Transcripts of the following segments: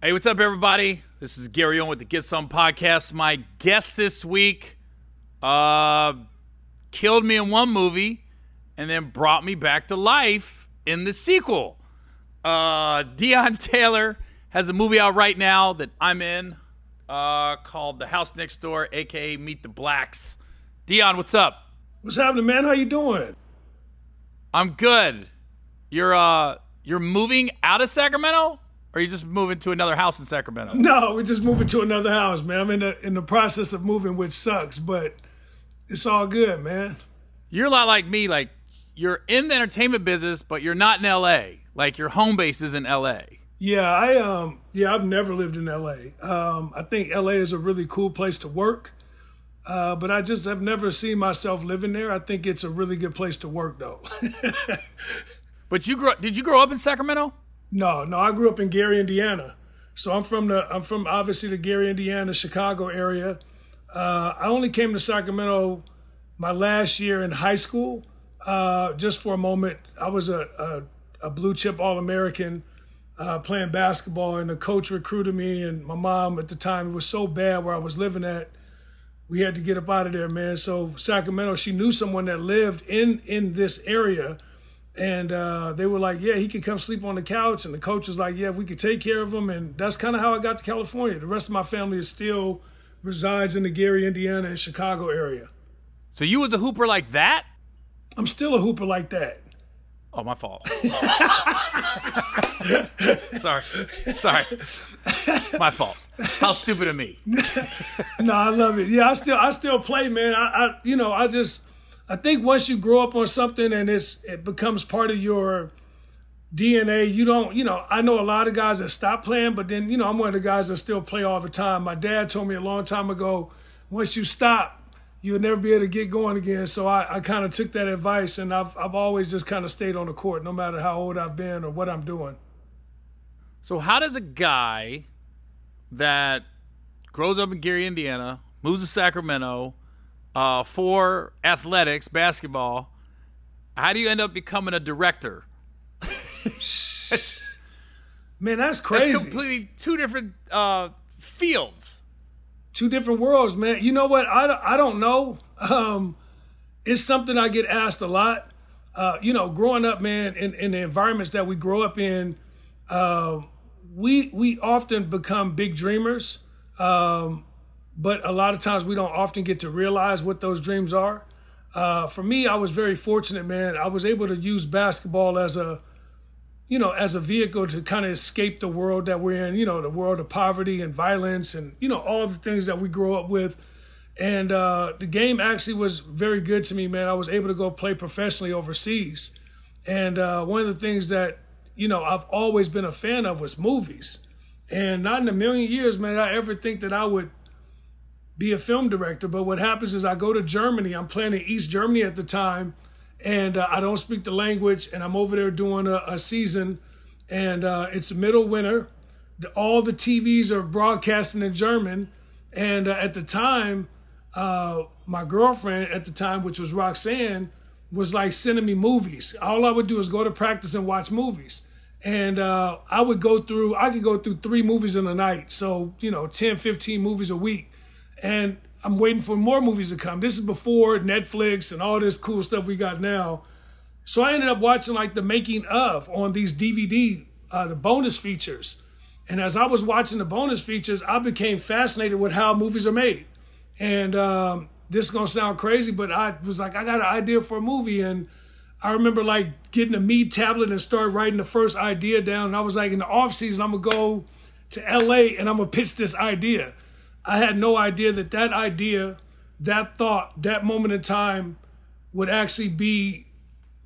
Hey, what's up, everybody? This is Gary Owen with the Get Some podcast. My guest this week uh, killed me in one movie and then brought me back to life in the sequel. Uh, Deon Taylor has a movie out right now that I'm in uh, called The House Next Door, aka Meet the Blacks. Deon, what's up? What's happening, man? How you doing? I'm good. You're uh you're moving out of Sacramento? Or are you just moving to another house in Sacramento? No, we're just moving to another house, man. I'm in the in the process of moving, which sucks, but it's all good, man. You're a lot like me. Like you're in the entertainment business, but you're not in L.A. Like your home base is in L.A. Yeah, I um yeah I've never lived in L.A. Um, I think L.A. is a really cool place to work, uh, but I just have never seen myself living there. I think it's a really good place to work, though. but you grew did you grow up in Sacramento? No, no, I grew up in Gary, Indiana. So I'm from the I'm from obviously the Gary, Indiana, Chicago area. Uh, I only came to Sacramento my last year in high school, uh, just for a moment. I was a, a, a blue chip All American uh, playing basketball, and the coach recruited me. And my mom at the time, it was so bad where I was living at, we had to get up out of there, man. So Sacramento, she knew someone that lived in in this area and uh, they were like, yeah, he could come sleep on the couch. And the coach was like, yeah, we could take care of him. And that's kind of how I got to California. The rest of my family is still resides in the Gary, Indiana, and Chicago area. So you was a hooper like that? I'm still a hooper like that. Oh, my fault. sorry, sorry, my fault. How stupid of me. no, I love it. Yeah, I still, I still play, man. I, I, you know, I just I think once you grow up on something and it's it becomes part of your DNA, you don't, you know, I know a lot of guys that stop playing, but then, you know, I'm one of the guys that still play all the time. My dad told me a long time ago, once you stop, you'll never be able to get going again. So I, I kind of took that advice and I've, I've always just kind of stayed on the court, no matter how old I've been or what I'm doing. So, how does a guy that grows up in Gary, Indiana, moves to Sacramento, uh, for athletics, basketball, how do you end up becoming a director? Man, that's crazy. That's completely two different uh, fields. Two different worlds, man. You know what? I, I don't know. Um, it's something I get asked a lot. Uh, you know, growing up, man, in, in the environments that we grow up in, uh, we we often become big dreamers. Um, but a lot of times we don't often get to realize what those dreams are. Uh, for me, I was very fortunate, man. I was able to use basketball as a, you know, as a vehicle to kind of escape the world that we're in. You know, the world of poverty and violence, and you know all the things that we grow up with. And uh, the game actually was very good to me, man. I was able to go play professionally overseas, and uh, one of the things that you know I've always been a fan of was movies. And not in a million years, man, I ever think that I would be a film director. But what happens is I go to Germany. I'm playing in East Germany at the time, and uh, I don't speak the language. And I'm over there doing a, a season, and uh, it's middle winter. The, all the TVs are broadcasting in German, and uh, at the time, uh, my girlfriend at the time, which was Roxanne, was like sending me movies. All I would do is go to practice and watch movies. And uh, I would go through, I could go through three movies in a night. So, you know, 10, 15 movies a week and I'm waiting for more movies to come. This is before Netflix and all this cool stuff we got now. So I ended up watching like the making of on these DVD, uh, the bonus features. And as I was watching the bonus features, I became fascinated with how movies are made. And um, this is gonna sound crazy, but I was like, I got an idea for a movie, and I remember like getting a Mead tablet and start writing the first idea down. And I was like, in the off season, I'm gonna go to LA and I'm gonna pitch this idea. I had no idea that that idea, that thought, that moment in time would actually be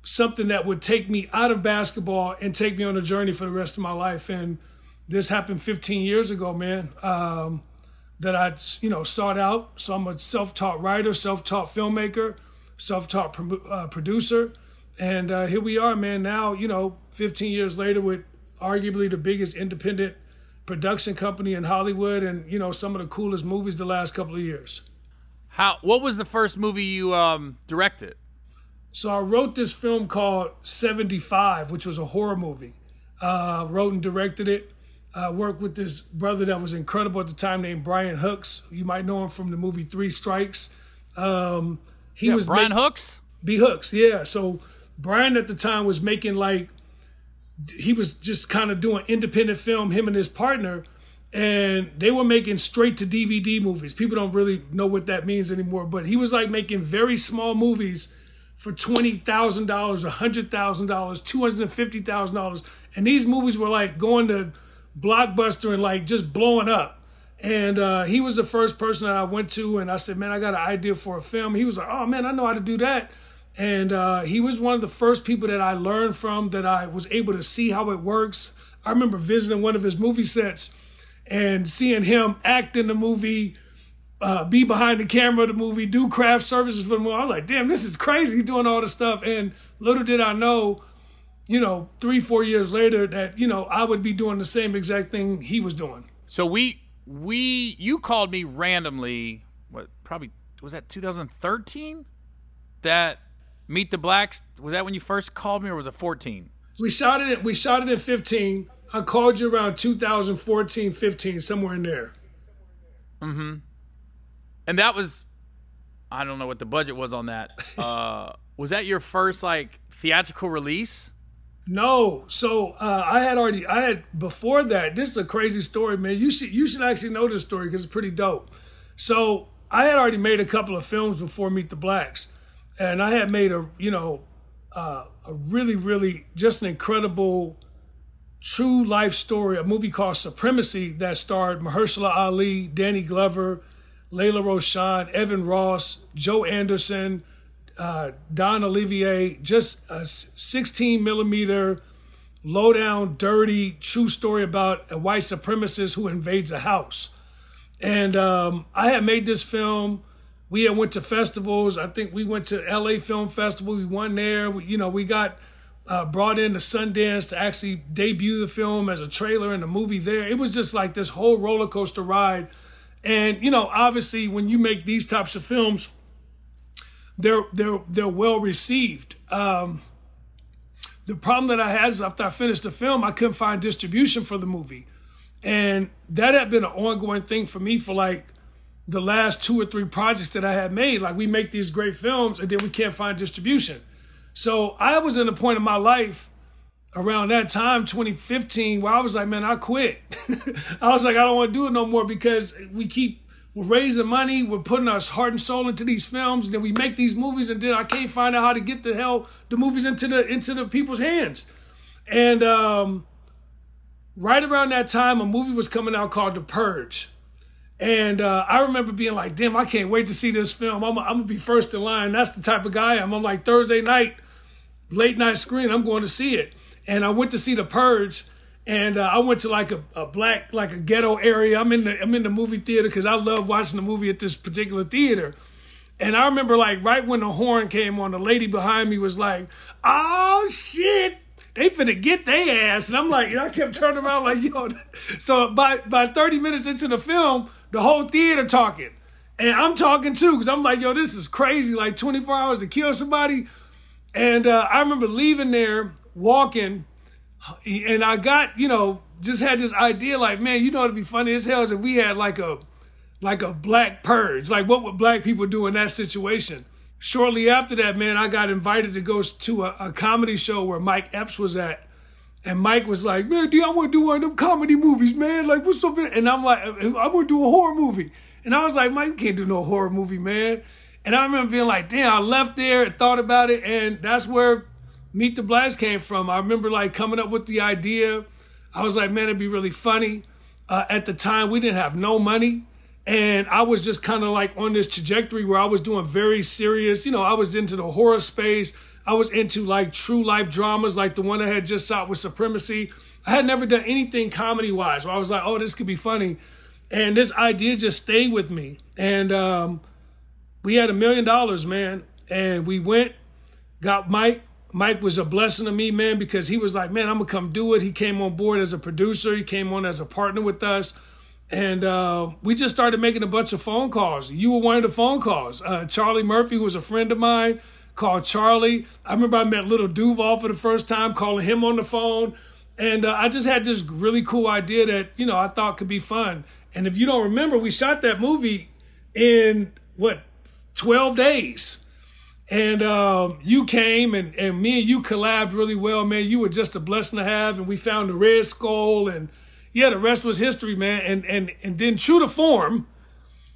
something that would take me out of basketball and take me on a journey for the rest of my life. And this happened 15 years ago, man. Um, that I, you know, sought out. So I'm a self-taught writer, self-taught filmmaker, self-taught pro- uh, producer, and uh, here we are, man. Now, you know, 15 years later, with arguably the biggest independent production company in Hollywood, and you know some of the coolest movies the last couple of years. How? What was the first movie you um, directed? So I wrote this film called Seventy Five, which was a horror movie. Uh, wrote and directed it. uh, worked with this brother that was incredible at the time named Brian Hooks. You might know him from the movie Three Strikes. Um, he Yeah, was Brian ma- Hooks. B Hooks, yeah. So Brian at the time was making like he was just kind of doing independent film, him and his partner, and they were making straight to DVD movies. People don't really know what that means anymore, but he was like making very small movies for twenty thousand dollars, a hundred thousand dollars, two hundred and fifty thousand dollars, and these movies were like going to blockbuster and like just blowing up. And uh, he was the first person that I went to, and I said, "Man, I got an idea for a film." He was like, "Oh man, I know how to do that." And uh, he was one of the first people that I learned from, that I was able to see how it works. I remember visiting one of his movie sets and seeing him act in the movie, uh, be behind the camera of the movie, do craft services for the movie. I was like, damn, this is crazy He's doing all this stuff. And little did I know, you know, three, four years later that, you know, I would be doing the same exact thing he was doing. So we we you called me randomly. What probably was that 2013? That Meet the Blacks was that when you first called me, or was it 14? We shot it. We shot it in 15. I called you around 2014, 15, somewhere in there. Mm-hmm. And that was I don't know what the budget was on that. Uh, was that your first like theatrical release? No, so uh, I had already. I had before that. This is a crazy story, man. You should you should actually know this story because it's pretty dope. So I had already made a couple of films before Meet the Blacks, and I had made a you know uh, a really really just an incredible true life story, a movie called Supremacy that starred Mahershala Ali, Danny Glover, Lela Rochon, Evan Ross, Joe Anderson, uh, Dawn Olivieri, just a 16 millimeter, low down, dirty, true story about a white supremacist who invades a house. And um, I had made this film. We went to festivals. I think we went to LA Film Festival. We won there. We, you know, we got uh, brought in to Sundance to actually debut the film as a trailer and a movie there. It was just like this whole roller coaster ride. And you know, obviously, when you make these types of films, they're they're they're well received. Um, the problem that I had is after I finished the film, I couldn't find distribution for the movie, and that had been an ongoing thing for me for like the last two or three projects that I had made. Like we make these great films, and then we can't find distribution. So I was in a point in my life around that time, 2015, where I was like, man, I quit. I was like, I don't want to do it no more because we keep we're raising money, we're putting our heart and soul into these films, and then we make these movies, and then I can't find out how to get the hell the movies into the into the people's hands. And um, right around that time, a movie was coming out called The Purge. And uh, I remember being like, damn, I can't wait to see this film. I'm, I'm going to be first in line. That's the type of guy I am. I'm like, Thursday night, late night screen, I'm going to see it. And I went to see The Purge. And uh, I went to like a, a black, like a ghetto area. I'm in the, I'm in the movie theater because I love watching the movie at this particular theater. And I remember like right when the horn came on, the lady behind me was like, oh shit, they finna get their ass. And I'm like, and I kept turning around like, yo. So by, by 30 minutes into the film, the whole theater talking. And I'm talking too, because I'm like, yo, this is crazy. Like 24 hours to kill somebody. And uh, I remember leaving there, walking, and I got, you know, just had this idea like, man, you know, it'd be funny as hell is if we had like a like a black purge. Like, what would black people do in that situation? Shortly after that, man, I got invited to go to a, a comedy show where Mike Epps was at. And Mike was like, man, dude, I want to do one of them comedy movies, man. Like, what's up? And I'm like, I want to do a horror movie. And I was like, Mike, you can't do no horror movie, man. And I remember being like, damn, I left there and thought about it. And that's where Meet the Blacks came from. I remember like coming up with the idea. I was like, man, it'd be really funny. Uh, at the time, we didn't have no money. And I was just kind of like on this trajectory where I was doing very serious, you know, I was into the horror space. I was into like true life dramas, like the one I had just shot with Supremacy. I had never done anything comedy wise where I was like, oh, this could be funny. And this idea just stayed with me. And um, we had a million dollars, man. And we went, got Mike. Mike was a blessing to me, man, because he was like, man, I'm going to come do it. He came on board as a producer, he came on as a partner with us. And uh, we just started making a bunch of phone calls. You were one of the phone calls. Uh, Charlie Murphy, was a friend of mine, called Charlie. I remember I met Lil Duval for the first time, calling him on the phone. And uh, I just had this really cool idea that, you know, I thought could be fun. And if you don't remember, we shot that movie in what, 12 days. And um, you came and, and me and you collabed really well, man. You were just a blessing to have. And we found the Red Skull. And yeah, the rest was history, man. And, and, and then, true to form,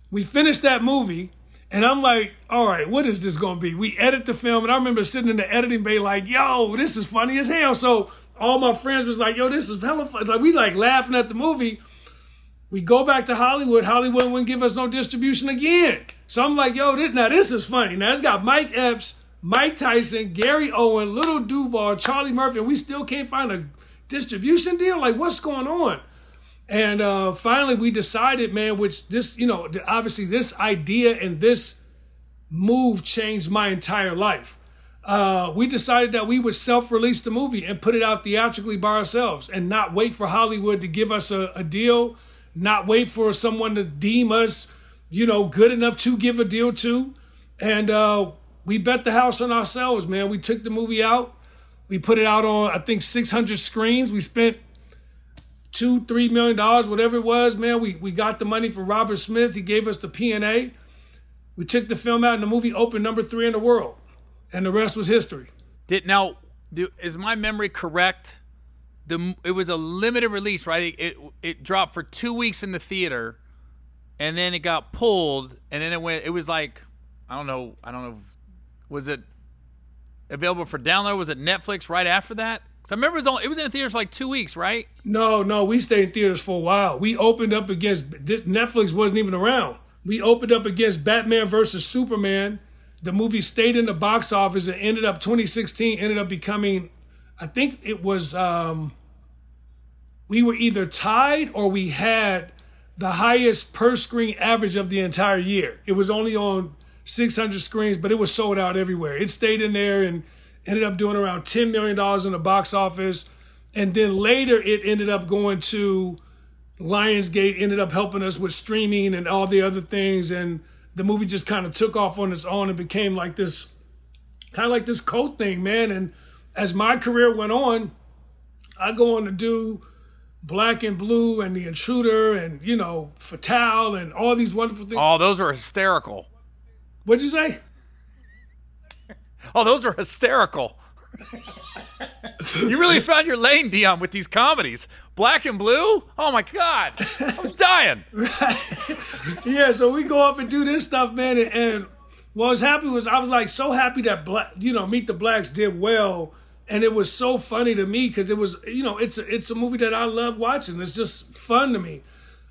we finished that movie. And I'm like, all right, what is this going to be? We edit the film. And I remember sitting in the editing bay like, yo, this is funny as hell. So all my friends was like, yo, this is hella fun. Like, we like laughing at the movie. We go back to Hollywood. Hollywood wouldn't give us no distribution again. So I'm like, yo, this now this is funny. Now it's got Mike Epps, Mike Tyson, Gary Owen, Lil Duval, Charlie Murphy, and we still can't find a distribution deal. Like, what's going on? And uh, finally, we decided, man, which this, you know, obviously this idea and this move changed my entire life. Uh, we decided that we would self-release the movie and put it out theatrically by ourselves, and not wait for Hollywood to give us a, a deal, not wait for someone to deem us you know, good enough to give a deal to. And uh, we bet the house on ourselves, man. We took the movie out. We put it out on, I think, 600 screens. We spent two, three million dollars, whatever it was, man. We we got the money from Robert Smith. He gave us the P&A. We took the film out, and the movie opened number three in the world, and the rest was history. Did now is my memory correct? The it was a limited release, right? It it, it dropped for two weeks in the theater and then it got pulled, and then it went. It was like I don't know. I don't know. Was it available for download? Was it Netflix right after that? Because I remember it was, only, it was in the theaters for like two weeks, right? No, no, we stayed in theaters for a while. We opened up against Netflix wasn't even around. We opened up against Batman versus Superman. The movie stayed in the box office. It ended up 2016 ended up becoming, I think it was. um We were either tied or we had the highest per screen average of the entire year. It was only on 600 screens, but it was sold out everywhere. It stayed in there and ended up doing around $10 million in the box office. And then later it ended up going to Lionsgate, ended up helping us with streaming and all the other things. And the movie just kind of took off on its own and became like this kind of like this cult thing, man. And as my career went on, I go on to do Black and Blue and The Intruder and, you know, Fatale and all these wonderful things. Oh, those are hysterical. What'd you say? Oh, those are hysterical. you really found your lane, Deon, with these comedies. Black and Blue? Oh my God. I was dying. right. Yeah, so we go up and do this stuff, man. And, and what was happy was I was like so happy that Black, you know, Meet the Blacks did well and it was so funny to me because it was you know it's a, it's a movie that I love watching. It's just fun to me.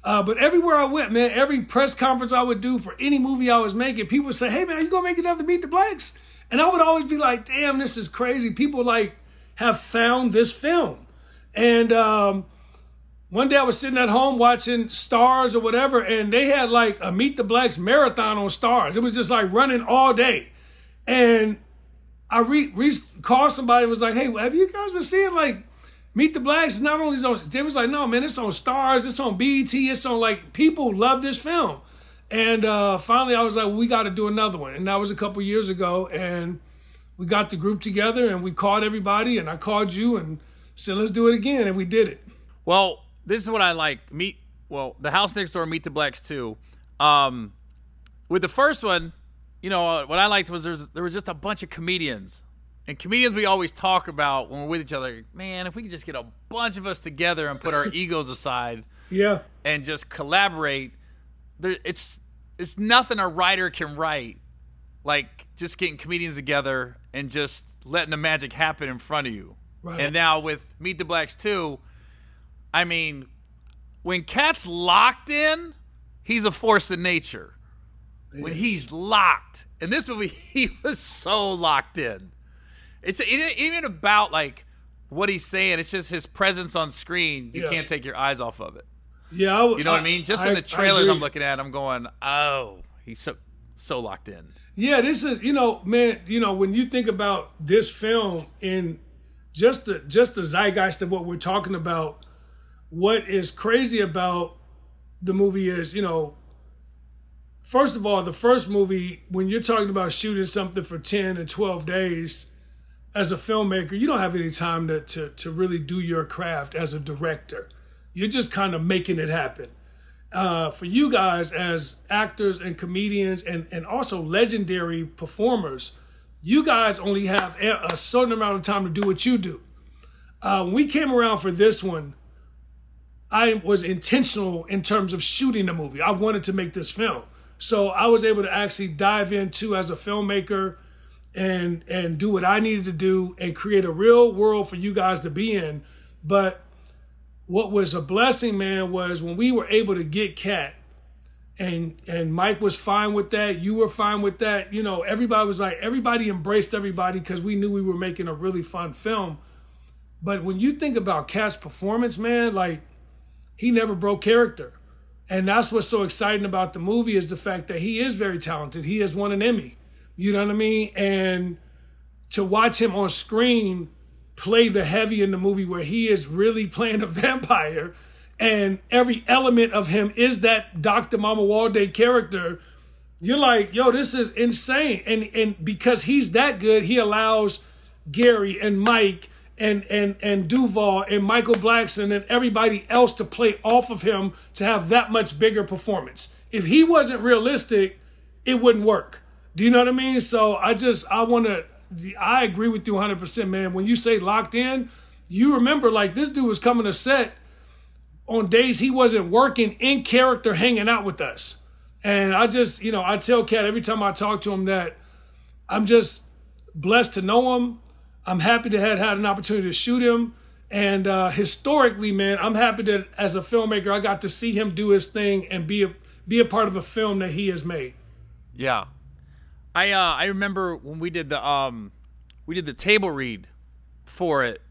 Uh, but everywhere I went, man, every press conference I would do for any movie I was making, people would say, "Hey, man, you gonna make another Meet the Blacks?" And I would always be like, "Damn, this is crazy." People like have found this film, and um, one day I was sitting at home watching Starz or whatever, and they had like a Meet the Blacks marathon on Starz. It was just like running all day, and I re, re called somebody and was like, hey, have you guys been seeing like Meet the Blacks? Not only is on, they was like, no, man, it's on Starz, it's on BET, it's on like, people love this film. And uh, finally, I was like, well, we got to do another one. And that was a couple years ago. And we got the group together and we called everybody. And I called you and said, let's do it again. And we did it. Well, this is what I like. Meet, well, the house next door, Meet the Blacks too. Um, with the first one, you know, uh, what I liked was there's there was just a bunch of comedians. And comedians we always talk about when we're with each other, man, if we could just get a bunch of us together and put our egos aside, yeah, and just collaborate, there it's it's nothing a writer can write like just getting comedians together and just letting the magic happen in front of you. Right. And now with Meet the Blacks 2, I mean, when Katt's locked in, he's a force of nature when he's locked. In this movie, he was so locked in. It's even about like what he's saying. It's just his presence on screen. You yeah. can't take your eyes off of it. Yeah, I, you know I, what I mean. Just I, in the trailers, I'm looking at, I'm going, oh, he's so so locked in. Yeah, this is you know, man. You know, when you think about this film and just the just the zeitgeist of what we're talking about, what is crazy about the movie is you know first of all, the first movie, when you're talking about shooting something for 10 and 12 days, as a filmmaker, you don't have any time to, to, to really do your craft as a director. You're just kind of making it happen. Uh, for you guys as actors and comedians and, and also legendary performers, you guys only have a certain amount of time to do what you do. Uh, when we came around for this one, I was intentional in terms of shooting the movie. I wanted to make this film. So I was able to actually dive into as a filmmaker and and do what I needed to do and create a real world for you guys to be in. But what was a blessing, man, was when we were able to get Katt and and Mike was fine with that, you were fine with that. You know, everybody was like everybody embraced everybody because we knew we were making a really fun film. But when you think about Katt's performance, man, like he never broke character. And that's what's so exciting about the movie is the fact that he is very talented. He has won an Emmy. You know what I mean? And to watch him on screen play the heavy in the movie where he is really playing a vampire and every element of him is that Dr. Mamuwalde character, you're like, yo, this is insane. And and because he's that good, he allows Gary and Mike and and and Duval and Michael Blackson and everybody else to play off of him to have that much bigger performance. If he wasn't realistic, it wouldn't work. Do you know what I mean? So I just I want to I agree with you 100%, man. When you say locked in, you remember like this dude was coming to set on days he wasn't working in character hanging out with us. And I just, you know, I tell Katt every time I talk to him that I'm just blessed to know him I'm happy to have had an opportunity to shoot him. And uh, historically, man, I'm happy that as a filmmaker, I got to see him do his thing and be a be a part of a film that he has made. Yeah, I uh, I remember when we did the um we did the table read for it,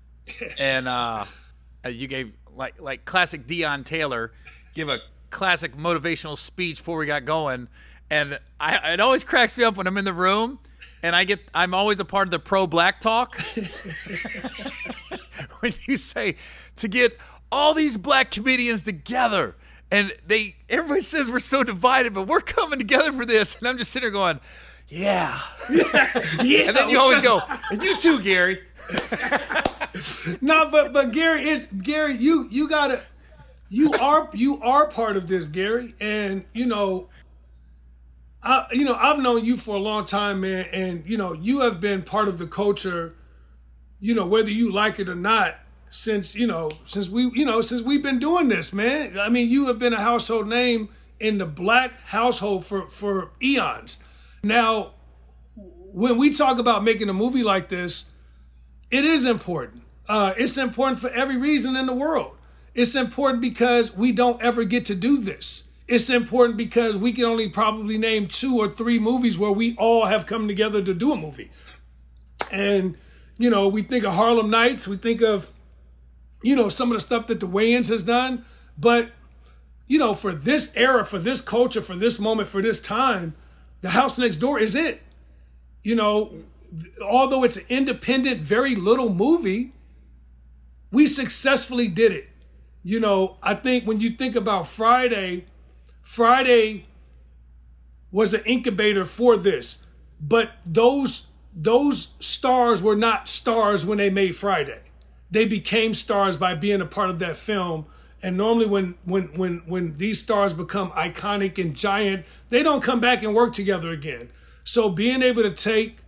and uh, uh, you gave like like classic Deon Taylor give a classic motivational speech before we got going, and I it always cracks me up when I'm in the room and I get I'm always a part of the pro black talk. when you say to get all these black comedians together and they everybody says we're so divided, but we're coming together for this. And I'm just sitting there going, Yeah. yeah. And then you always go, and you too, Gary. no, but but Gary is Gary, you you gotta you are you are part of this, Gary. And you know, I, you know, I've known you for a long time, man, and you know, you have been part of the culture, you know, whether you like it or not, since you know, since we, you know, since we've been doing this, man. I mean, you have been a household name in the black household for for eons. Now, when we talk about making a movie like this, it is important. Uh, it's important for every reason in the world. It's important because we don't ever get to do this it's important because we can only probably name two or three movies where we all have come together to do a movie. And, you know, we think of Harlem Nights, we think of, you know, some of the stuff that the Wayans has done. But, you know, for this era, for this culture, for this moment, for this time, The House Next Door is it. You know, although it's an independent, very little movie, we successfully did it. You know, I think when you think about Friday, Friday was an incubator for this, but those those stars were not stars when they made Friday. They became stars by being a part of that film. And normally when when when when these stars become iconic and giant, they don't come back and work together again. So being able to take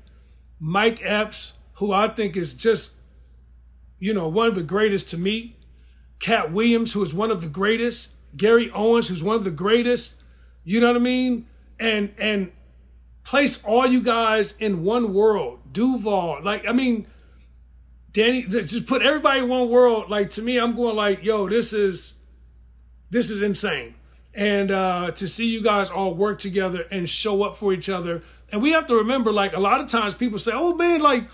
Mike Epps, who I think is just, you know, one of the greatest to me, Katt Williams, who is one of the greatest, Gary Owens, who's one of the greatest, you know what I mean? And and place all you guys in one world. Duval, like I mean, Danny, just put everybody in one world. Like to me, I'm going like, yo, this is this is insane. And uh, to see you guys all work together and show up for each other. And we have to remember, like a lot of times people say, oh man, like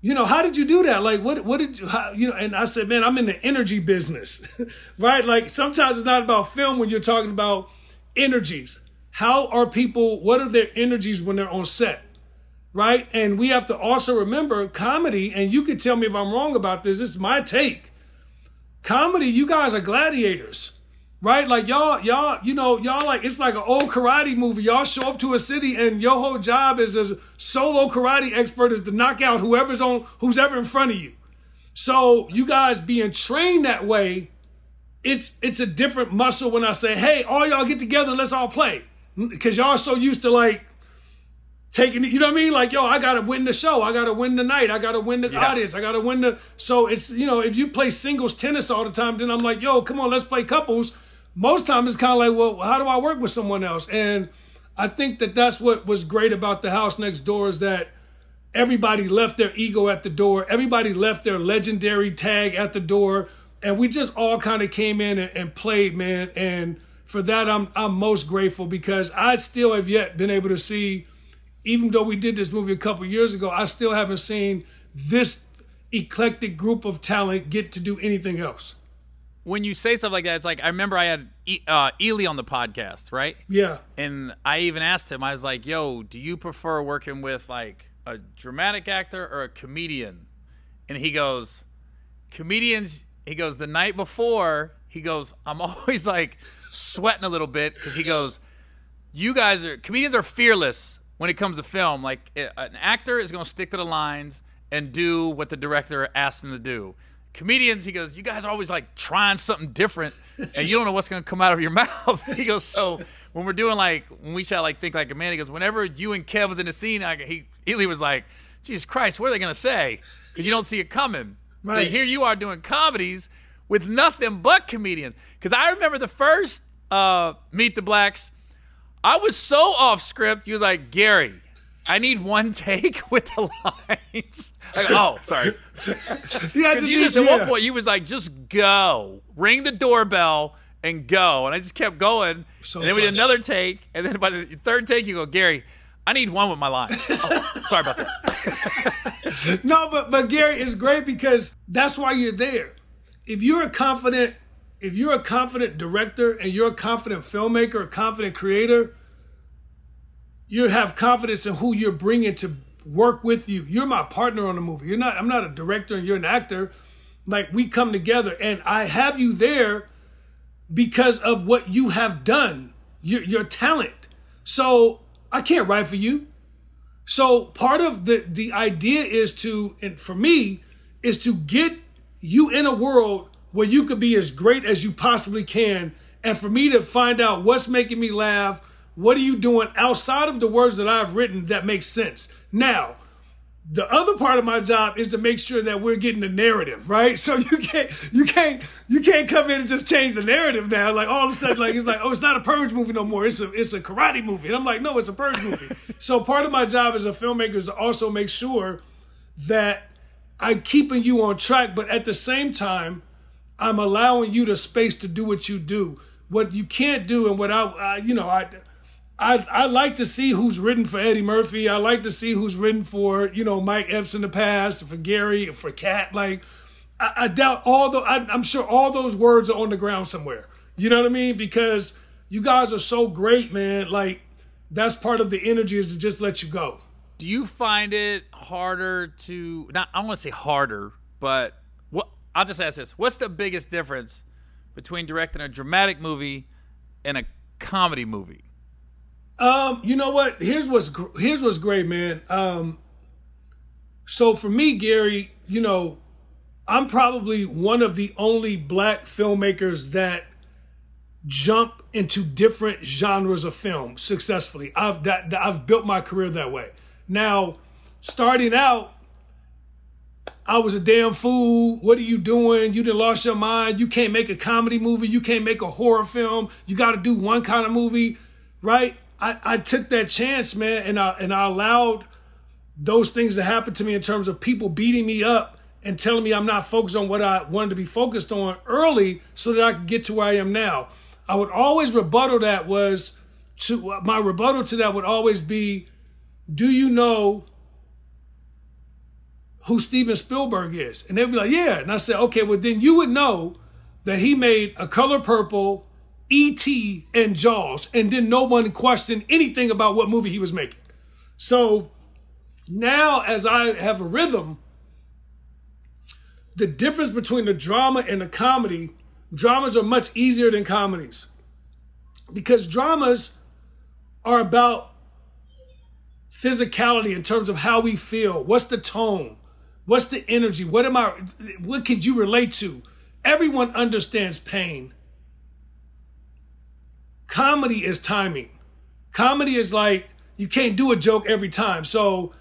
you know, how did you do that? Like, what, what did you, how, you know? And I said, man, I'm in the energy business, right? Like, sometimes it's not about film when you're talking about energies. How are people, what are their energies when they're on set, right? And we have to also remember comedy, and you can tell me if I'm wrong about this, this is my take. Comedy, you guys are gladiators. right? Like y'all, y'all, you know, y'all like it's like an old karate movie. Y'all show up to a city and your whole job as a solo karate expert is to knock out whoever's on who's ever in front of you. So you guys being trained that way, it's it's a different muscle when I say, hey, all y'all get together, let's all play. Because y'all so used to like taking it, you know what I mean? Like, yo, I gotta win the show, I gotta win the night, I gotta win the yeah. audience, I gotta win the so it's you know, if you play singles tennis all the time, then I'm like, yo, come on, let's play couples most times it's kind of like, well, how do I work with someone else? And I think that that's what was great about the house next door is that everybody left their ego at the door. Everybody left their legendary tag at the door. And we just all kind of came in and, and, played, man. And for that, I'm I'm most grateful because I still have yet been able to see, even though we did this movie a couple years ago, I still haven't seen this eclectic group of talent get to do anything else when you say stuff like that, it's like I remember I had e- uh, Ealy on the podcast, right? Yeah. And I even asked him, I was like, "Yo, do you prefer working with like a dramatic actor or a comedian?" And he goes, "Comedians." He goes, "The night before, he goes, I'm always like sweating a little bit because he goes, you guys are comedians are fearless when it comes to film. Like an actor is going to stick to the lines." And do what the director asks them to do comedians, he goes, you guys are always like trying something different, and you don't know what's gonna come out of your mouth. he goes, so when we're doing like when we shall like think like a man, he goes, whenever you and Kev was in the scene, I, he Ealy was like, Jesus Christ, what are they gonna say? Because you don't see it coming. Right. So here you are doing comedies with nothing but comedians. Because I remember the first uh, Meet the Blacks, I was so off script. He was like, Gary, I need one take with the lines. Like, oh, sorry. yeah, you just at one point you was like, just go, ring the doorbell and go, and I just kept going. So and then we did another take, and then by the third take, you go, Gary. I need one with my line. Oh, sorry about that. no, but but Gary is great because that's why you're there. If you're a confident, if you're a confident director and you're a confident filmmaker, a confident creator, you have confidence in who you're bringing to work with you. You're my partner on the movie. You're not. I'm not a director and you're an actor. Like we come together, and I have you there because of what you have done. Your your talent. So I can't write for you. So part of the the idea is to, and for me, is to get you in a world where you could be as great as you possibly can, and for me to find out what's making me laugh what are you doing outside of the words that I've written that makes sense? Now, the other part of my job is to make sure that we're getting the narrative right. So you can't you can't you can't come in and just change the narrative now. Like all of a sudden, like it's like oh, it's not a purge movie no more. It's a it's a karate movie, and I'm like, no, it's a purge movie. so part of my job as a filmmaker is to also make sure that I'm keeping you on track, but at the same time, I'm allowing you the space to do what you do. What you can't do, and what I, you know, I I I like to see who's written for Eddie Murphy. I like to see who's written for you know Mike Epps in the past, for Gary, for Katt. Like I, I doubt all the. I, I'm sure all those words are on the ground somewhere. You know what I mean? Because you guys are so great, man. Like that's part of the energy is to just let you go. Do you find it harder to not? I want to say harder, but I'll just ask this: What's the biggest difference between directing a dramatic movie and a comedy movie? Um, you know what? Here's what's here's what's great, man. Um, so for me, Gary, you know, I'm probably one of the only black filmmakers that jump into different genres of film successfully. I've that, that I've built my career that way. Now, starting out, I was a damn fool. What are you doing? You didn't lost your mind. You can't make a comedy movie. You can't make a horror film. You got to do one kind of movie, right? I, I took that chance, man, and I and I allowed those things to happen to me in terms of people beating me up and telling me I'm not focused on what I wanted to be focused on early so that I could get to where I am now. I would always rebuttal that was to my rebuttal to that would always be, do you know who Steven Spielberg is? And they'd be like, yeah. And I said, okay, well then you would know that he made A Color Purple, E.T. and Jaws, and then no one questioned anything about what movie he was making. So now, as I have a rhythm, the difference between the drama and the comedy dramas are much easier than comedies because dramas are about physicality in terms of how we feel. What's the tone? What's the energy? What am I what could you relate to? Everyone understands pain. Comedy is timing. Comedy is like you can't do a joke every time. So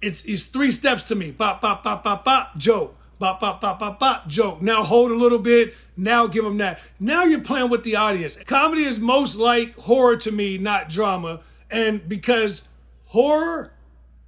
it's it's three steps to me. Bop bop bop bop bop joke. Bop bop bop bop bop joke. Now hold a little bit. Now give them that. Now you're playing with the audience. Comedy is most like horror to me, not drama. And because horror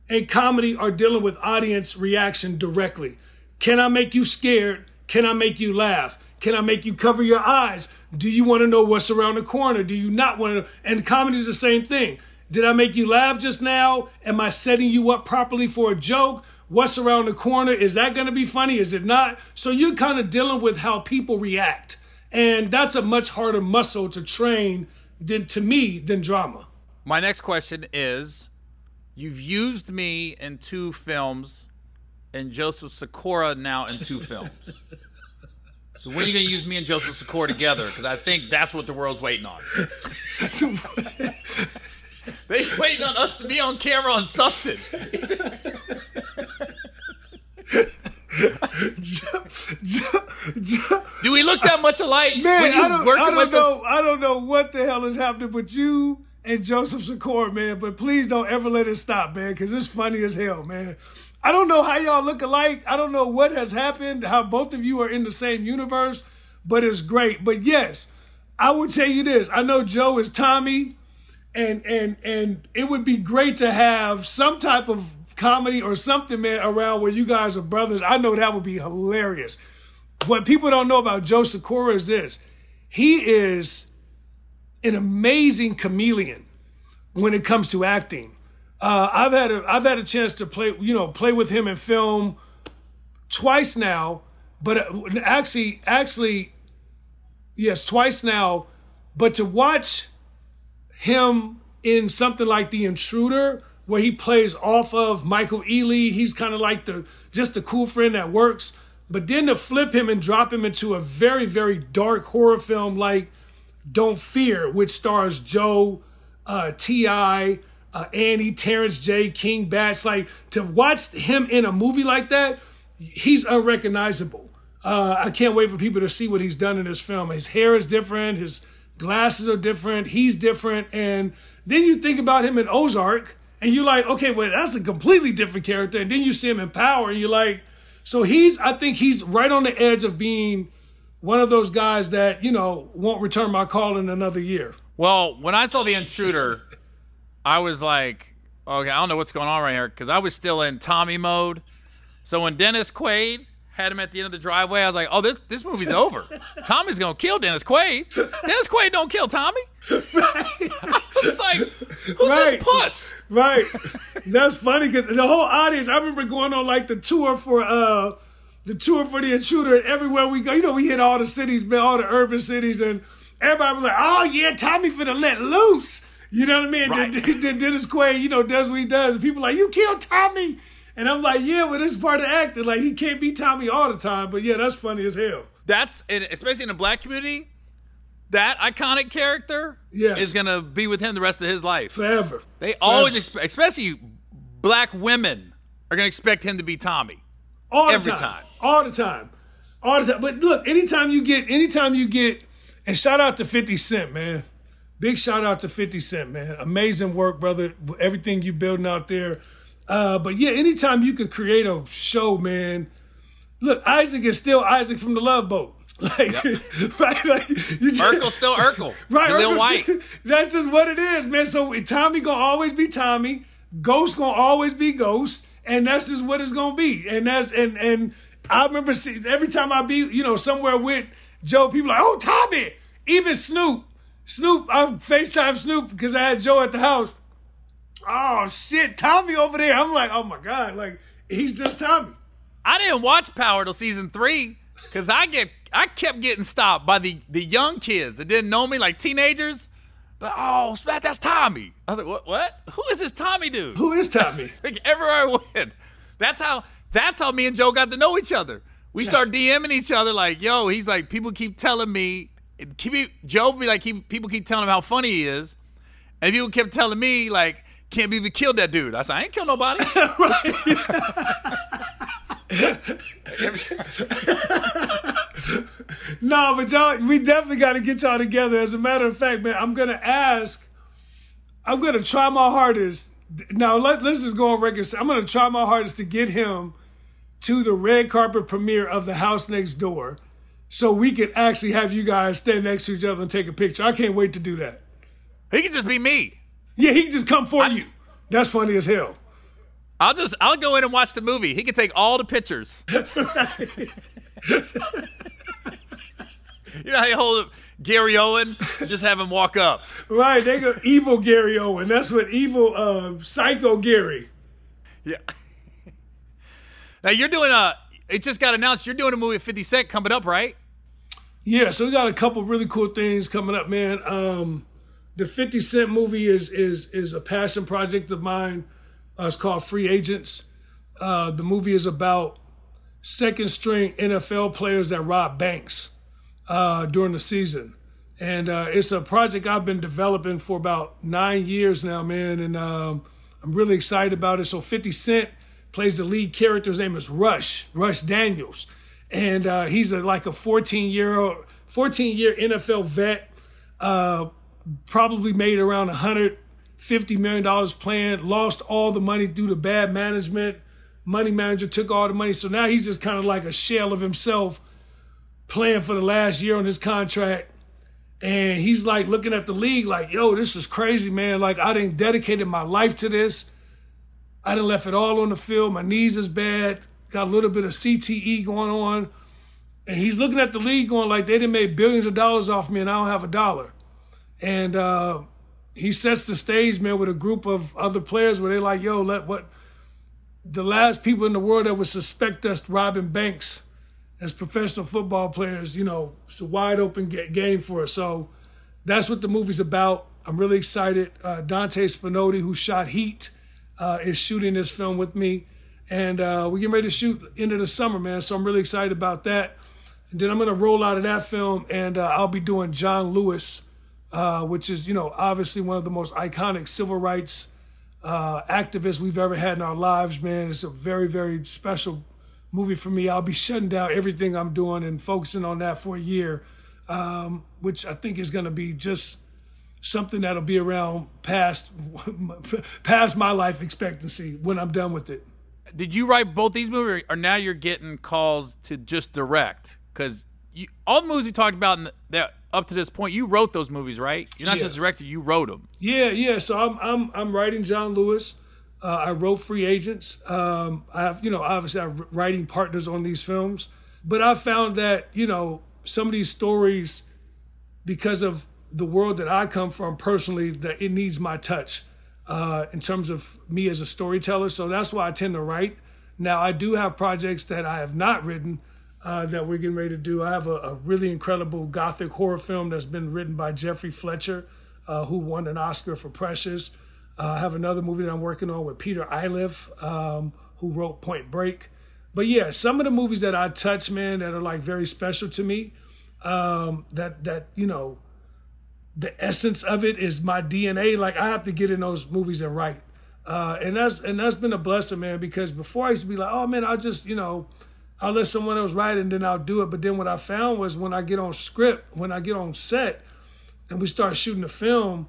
and comedy are dealing with audience reaction directly. Can I make you scared? Can I make you laugh? Can I make you cover your eyes? Do you want to know what's around the corner? Do you not want to? And comedy is the same thing. Did I make you laugh just now? Am I setting you up properly for a joke? What's around the corner? Is that going to be funny? Is it not? So you're kind of dealing with how people react. And that's a much harder muscle to train than to me than drama. My next question is You've used me in two films, and Joseph Sikora now in two films. So when are you going to use me and Joseph Sikora together? Because I think that's what the world's waiting on. they waiting on us to be on camera on something. Do we look that much alike? Man, I don't, I don't know. Us? I don't know what the hell is happening, but you and Joseph Sikora, man. But please don't ever let it stop, man, because it's funny as hell, man. I don't know how y'all look alike. I don't know what has happened, how both of you are in the same universe, but it's great. But yes, I will tell you this. I know Joe is Tommy, and and and it would be great to have some type of comedy or something, man, around where you guys are brothers. I know that would be hilarious. What people don't know about Joe Sikora is this. He is an amazing chameleon when it comes to acting. Uh, I've had a, I've had a chance to play you know play with him in film twice now, but uh, actually actually yes twice now, but to watch him in something like The Intruder where he plays off of Michael Ealy, he's kind of like the just the cool friend that works. But then to flip him and drop him into a very very dark horror film like don't Fear, which stars Joe, uh, T.I., uh, Annie, Terrence J, King Bach. Like to watch him in a movie like that, he's unrecognizable. Uh, I can't wait for people to see what he's done in this film. His hair is different, his glasses are different, he's different. And then you think about him in Ozark, and you're like, okay, well, that's a completely different character. And then you see him in Power, and you're like, so he's, I think he's right on the edge of being one of those guys that you know won't return my call in another year. Well, when I saw the intruder, I was like, okay, I don't know what's going on right here because I was still in Tommy mode. So when Dennis Quaid had him at the end of the driveway, I was like, oh, this this movie's over. Tommy's gonna kill Dennis Quaid. Dennis Quaid don't kill Tommy. Right. I was like, who's right. this puss? Right. That's funny because the whole audience. I remember going on like the tour for uh the tour for the intruder, and everywhere we go, you know, we hit all the cities, man, all the urban cities, and everybody was like, "Oh yeah, Tommy finna let loose." You know what I mean? Right. Then, then Dennis Quaid, you know, does what he does. People like, "You killed Tommy," and I'm like, "Yeah, but it's part of acting. Like he can't be Tommy all the time." But yeah, that's funny as hell. That's especially in the black community. That iconic character yes. is gonna be with him the rest of his life forever. They forever. always expect, especially black women, are gonna expect him to be Tommy all every time. time all the time, all the time. But look, anytime you get, anytime you get, and shout out to Fifty Cent, man. Big shout out to 50 Cent, man. Amazing work, brother. Everything you building out there. Uh, but yeah, anytime you could create a show, man. Look, Isaac is still Isaac from the Love Boat. Like, yep. right? Like, you just, Urkel still Urkel. right, Lil White. That's just what it is, man. So Tommy gonna always be Tommy. Ghost gonna always be Ghost, and that's just what it's gonna be. And that's and and I remember see, every time I be, you know, somewhere with Joe, people like, oh, Tommy. Even Snoop. Snoop, I FaceTime Snoop because I had Joe at the house. Oh, shit, Tommy over there. I'm like, oh my God, like, he's just Tommy. I didn't watch Power till season three because I get I kept getting stopped by the, the young kids that didn't know me, like teenagers. But oh, that's Tommy. I was like, what? What? Who is this Tommy dude? Who is Tommy? like everywhere I went. That's how that's how me and Joe got to know each other. We start DMing each other like, yo, he's like, people keep telling me, keep, Joe be like, keep, people keep telling him how funny he is. And people kept telling me, like, can't believe he killed that dude. I said, I ain't kill nobody. no, but y'all, we definitely got to get y'all together. As a matter of fact, man, I'm gonna ask. I'm gonna try my hardest. Now let, let's just go on record. I'm gonna try my hardest to get him to the red carpet premiere of The House Next Door, so we can actually have you guys stand next to each other and take a picture. I can't wait to do that. He can just be me. Yeah, he can just come for I, you. That's funny as hell. I'll just I'll go in and watch the movie. He can take all the pictures. you know how you hold Gary Owen? Just have him walk up. Right, they go evil Gary Owen. That's what evil uh, psycho Gary. Yeah. Now you're doing a. It just got announced. You're doing a movie with 50 Cent coming up, right? Yeah, so we got a couple really cool things coming up, man. Um, the 50 Cent movie is is is a passion project of mine. Uh, it's called Free Agents. Uh, the movie is about second string NFL players that rob banks uh, during the season. And uh, it's a project I've been developing for about nine years now, man. And um, I'm really excited about it. So 50 Cent plays the lead character. His name is Rush, Rush Daniels. And uh, he's a, like a 14 year old, 14 year NFL vet. Uh, probably made around 150 million dollars playing, lost all the money due to bad management. Money manager took all the money, so now he's just kind of like a shell of himself, playing for the last year on his contract. And he's like looking at the league like, yo, this is crazy, man. Like I didn't dedicated my life to this. I didn't left it all on the field. My knees is bad. Got a little bit of CTE going on. And he's looking at the league going like they didn't make billions of dollars off me and I don't have a dollar and uh, he sets the stage, man, with a group of other players where they're like, "Yo, let what." The last people in the world that would suspect us robbing banks as professional football players, you know, it's a wide open game for us. So that's what the movie's about. I'm really excited. Uh, Dante Spinotti, who shot Heat, uh, is shooting this film with me. And uh, we're getting ready to shoot into the summer, man. So I'm really excited about that. And then I'm going to roll out of that film and uh, I'll be doing John Lewis, uh, which is, you know, obviously one of the most iconic civil rights uh, activists we've ever had in our lives, man. It's a very, very special movie for me. I'll be shutting down everything I'm doing and focusing on that for a year, um, which I think is going to be just something that'll be around past past my life expectancy when I'm done with it. Did you write both these movies, or now you're getting calls to just direct? Because all the movies we talked about in that up to this point, you wrote those movies, right? You're not yeah. just director; you wrote them. Yeah, yeah. So I'm I'm I'm writing John Lewis. Uh, I wrote Free Agents. Um, I have you know obviously I have writing partners on these films, but I found that you know some of these stories, because of the world that I come from personally, that it needs my touch uh, in terms of me as a storyteller. So that's why I tend to write. Now I do have projects that I have not written uh, that we're getting ready to do. I have a, a, really incredible gothic horror film that's been written by Geoffrey Fletcher, uh, who won an Oscar for Precious. Uh, I have another movie that I'm working on with Peter Iliff, um, who wrote Point Break. But yeah, some of the movies that I touch, man, that are like very special to me, um, that that you know, the essence of it is my DNA. Like I have to get in those movies and write. Uh, and that's and that's been a blessing, man. Because before I used to be like, oh man, I'll just you know, I'll let someone else write and then I'll do it. But then what I found was when I get on script, when I get on set and we start shooting the film,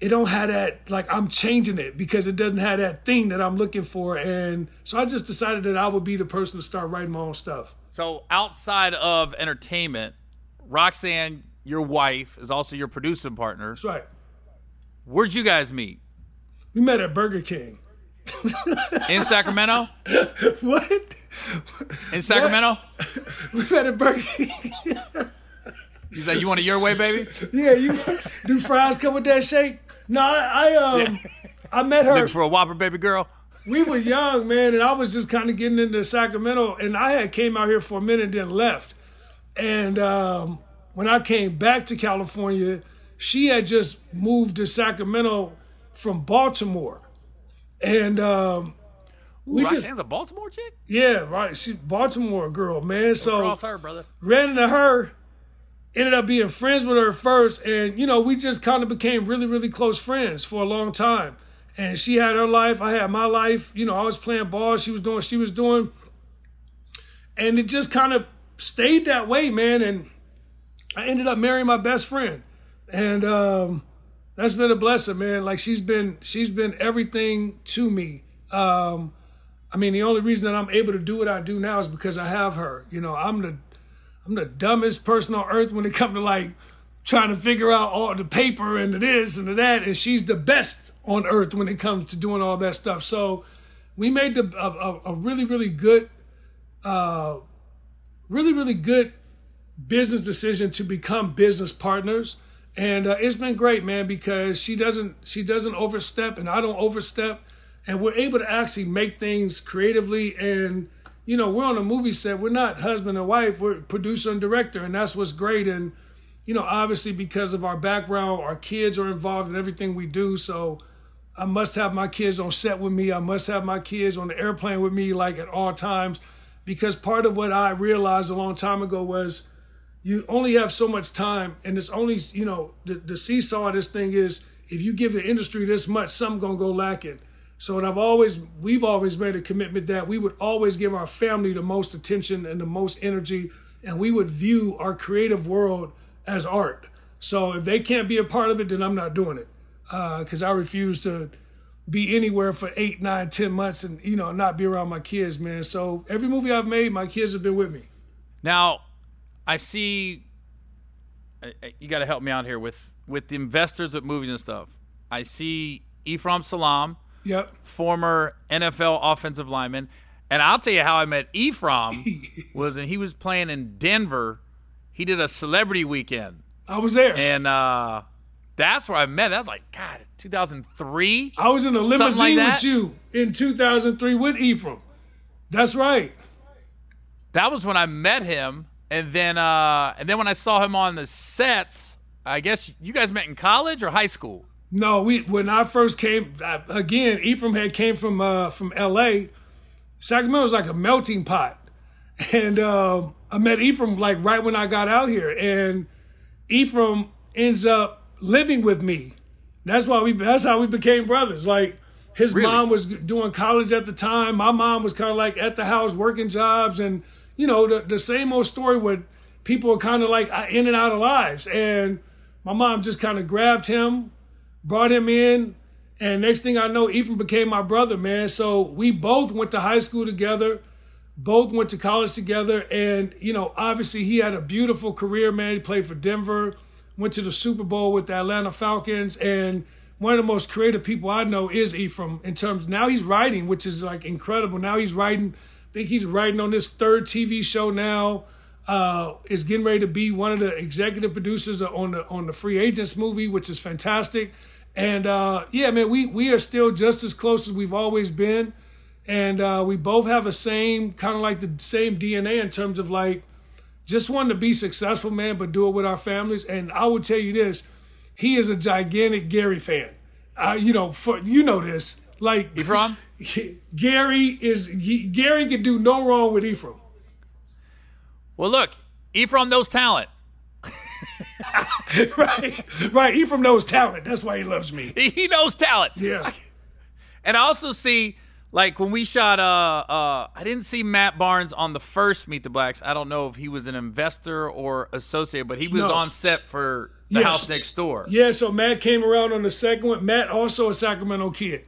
it don't have that like I'm changing it because it doesn't have that thing that I'm looking for. And so I just decided that I would be the person to start writing my own stuff. So outside of entertainment, Roxanne, your wife, is also your producing partner. That's right. Where'd you guys meet? We met at Burger King. In Sacramento? what? In Sacramento? We met at Burger King. He's like, you want it your way, baby? Yeah, you do fries come with that shake? No, I, I um yeah. I met her Looking for a Whopper, baby girl. We were young, man, and I was just kind of getting into Sacramento, and I had came out here for a minute, and then left. And um, when I came back to California, she had just moved to Sacramento from Baltimore, and um, we Roxanne's just, a Baltimore chick? Yeah, right. She's Baltimore girl, man. So cross her, brother. Ran into her, ended up being friends with her first, and you know, we just kind of became really, really close friends for a long time. And she had her life, I had my life. You know, I was playing ball, she was doing she was doing. And it just kind of stayed that way, man. And I ended up marrying my best friend. And um, that's been a blessing, man. Like she's been she's been everything to me. Um, I mean, the only reason that I'm able to do what I do now is because I have her. You know, I'm the I'm the dumbest person on earth when it comes to like trying to figure out all the paper and the this and the that, and she's the best on earth when it comes to doing all that stuff. So we made the, a, a, really really good, uh, really really good business decision to become business partners. And uh, it's been great man because she doesn't she doesn't overstep and i don't overstep. And we're able to actually make things creatively. And you know we're on a movie set. We're not husband and wife. We're producer and director and that's what's great. And you know obviously because of our background our kids are involved in everything we do. So i must have my kids on set with me. I must have my kids on the airplane with me like at all times. Because part of what i realized a long time ago was you only have so much time and it's only you know the, the seesaw this thing is if you give the industry this much something gonna go lacking so, and I've always, we've always made a commitment that we would always give our family the most attention and the most energy, and we would view our creative world as art. So, if they can't be a part of it, then I'm not doing it because uh, I refuse to be anywhere for eight, nine, ten months and you know not be around my kids, man. So every movie I've made, my kids have been with me. Now, I see. You got to help me out here with with the investors with movies and stuff. I see Ephraim Salaam, Yep. Former NFL offensive lineman. And I'll tell you how I met Ephraim was and he was playing in Denver. He did a celebrity weekend. I was there. And uh, that's where I met. That was like, God, 2003? I was in a limousine like with you in 2003 with Ephraim. That's right. That was when I met him. And then uh, and then when I saw him on the sets, I guess you guys met in college or high school? No, we when I first came again, Ephraim had came from uh, from L.A. Sacramento was like a melting pot, and uh, I met Ephraim like right when I got out here, and Ephraim ends up living with me. That's why we. That's how we became brothers. Like his really? mom was doing college at the time. My mom was kind of like at the house working jobs, and you know the the same old story with people are kind of like uh, in and out of lives. And my mom just kind of grabbed him brought him in, and next thing I know, Ephraim became my brother, man. So we both went to high school together, both went to college together, and you know, obviously he had a beautiful career, man. He played for Denver, went to the Super Bowl with the Atlanta Falcons, and one of the most creative people I know is Ephraim. In terms now he's writing, which is like incredible. Now he's writing. Think he's writing on this third TV show now. Uh, is getting ready to be one of the executive producers on the on the Free Agents movie, which is fantastic. And uh, yeah, man, we we are still just as close as we've always been, and uh, we both have the same kind of like the same DNA in terms of like just wanting to be successful, man, but do it with our families. And I will tell you this: he is a gigantic Gary fan. Uh, you know, for you know this, like Ephraim. Gary is Gary can do no wrong with Ephraim. Well, look, Ephraim knows talent. right, right. Ephraim knows talent. That's why he loves me. He knows talent. Yeah. And I also see, like, when we shot, uh, uh, I didn't see Matt Barnes on the first Meet the Blacks. I don't know if he was an investor or associate, but he was no. on set for the yes. house next door. Yeah, so Matt came around on the second one. Matt also a Sacramento kid.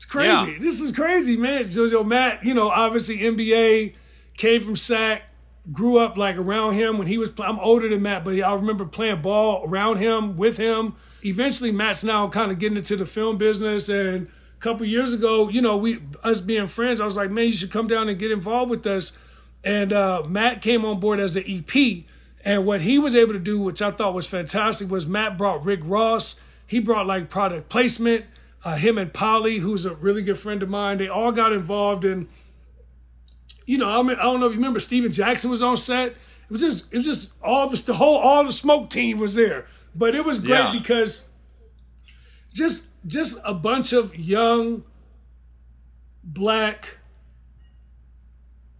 It's crazy. Yeah. This is crazy, man. So, so Matt, you know, obviously NBA, came from Sac grew up like around him when he was. I'm older than Matt, but I remember playing ball around him with him. Eventually, Matt's now kind of getting into the film business, and a couple years ago, you know, we us being friends, I was like, man, you should come down and get involved with us. And uh, Matt came on board as the EP, and what he was able to do, which I thought was fantastic, was Matt brought Rick Ross. He brought like product placement. Uh, him and Polly, who's a really good friend of mine, they all got involved in you know, I, mean, I don't know if you remember Stephen Jackson was on set. It was just, it was just all the, the whole, all the smoke team was there. But it was great yeah. because just, just a bunch of young, black,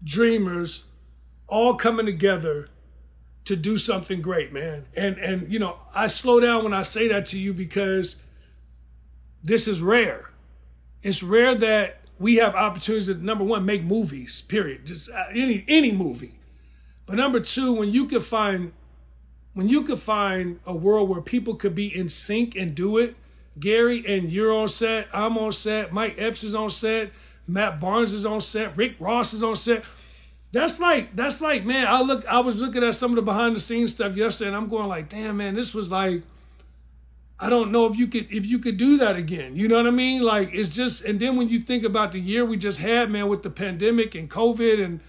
dreamers all coming together to do something great, man. And and you know, I slow down when I say that to you because this is rare. It's rare that we have opportunities to number one make movies. Period. Just uh, any any movie. But number two, when you could find when you could find a world where people could be in sync and do it, Gary and you're on set, I'm on set, Mike Epps is on set, Matt Barnes is on set, Rick Ross is on set. That's like that's like man, I look I was looking at some of the behind the scenes stuff yesterday and I'm going like, damn man, this was like I don't know if you could if you could do that again. You know what I mean? Like it's just and then when you think about the year we just had, man, with the pandemic and COVID and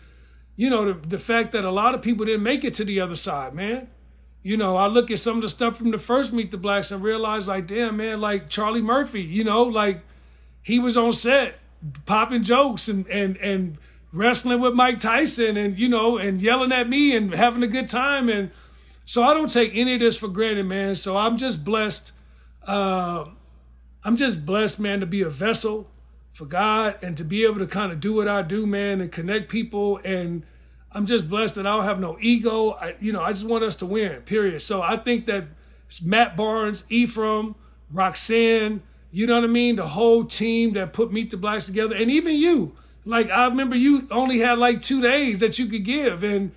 you know the, the fact that a lot of people didn't make it to the other side, man. You know, I look at some of the stuff from the first Meet the Blacks and realize like, damn man, like Charlie Murphy, you know, like he was on set popping jokes and and and wrestling with Mike Tyson and you know and yelling at me and having a good time and so I don't take any of this for granted, man. So I'm just blessed uh, I'm just blessed, man, to be a vessel for God and to be able to kind of do what I do, man, and connect people. And I'm just blessed that I don't have no ego. I, you know, I just want us to win, period. So I think that Matt Barnes, Ephraim, Roxanne, you know what I mean? The whole team that put Meet the Blacks together, and even you. Like, I remember you only had like two days that you could give. And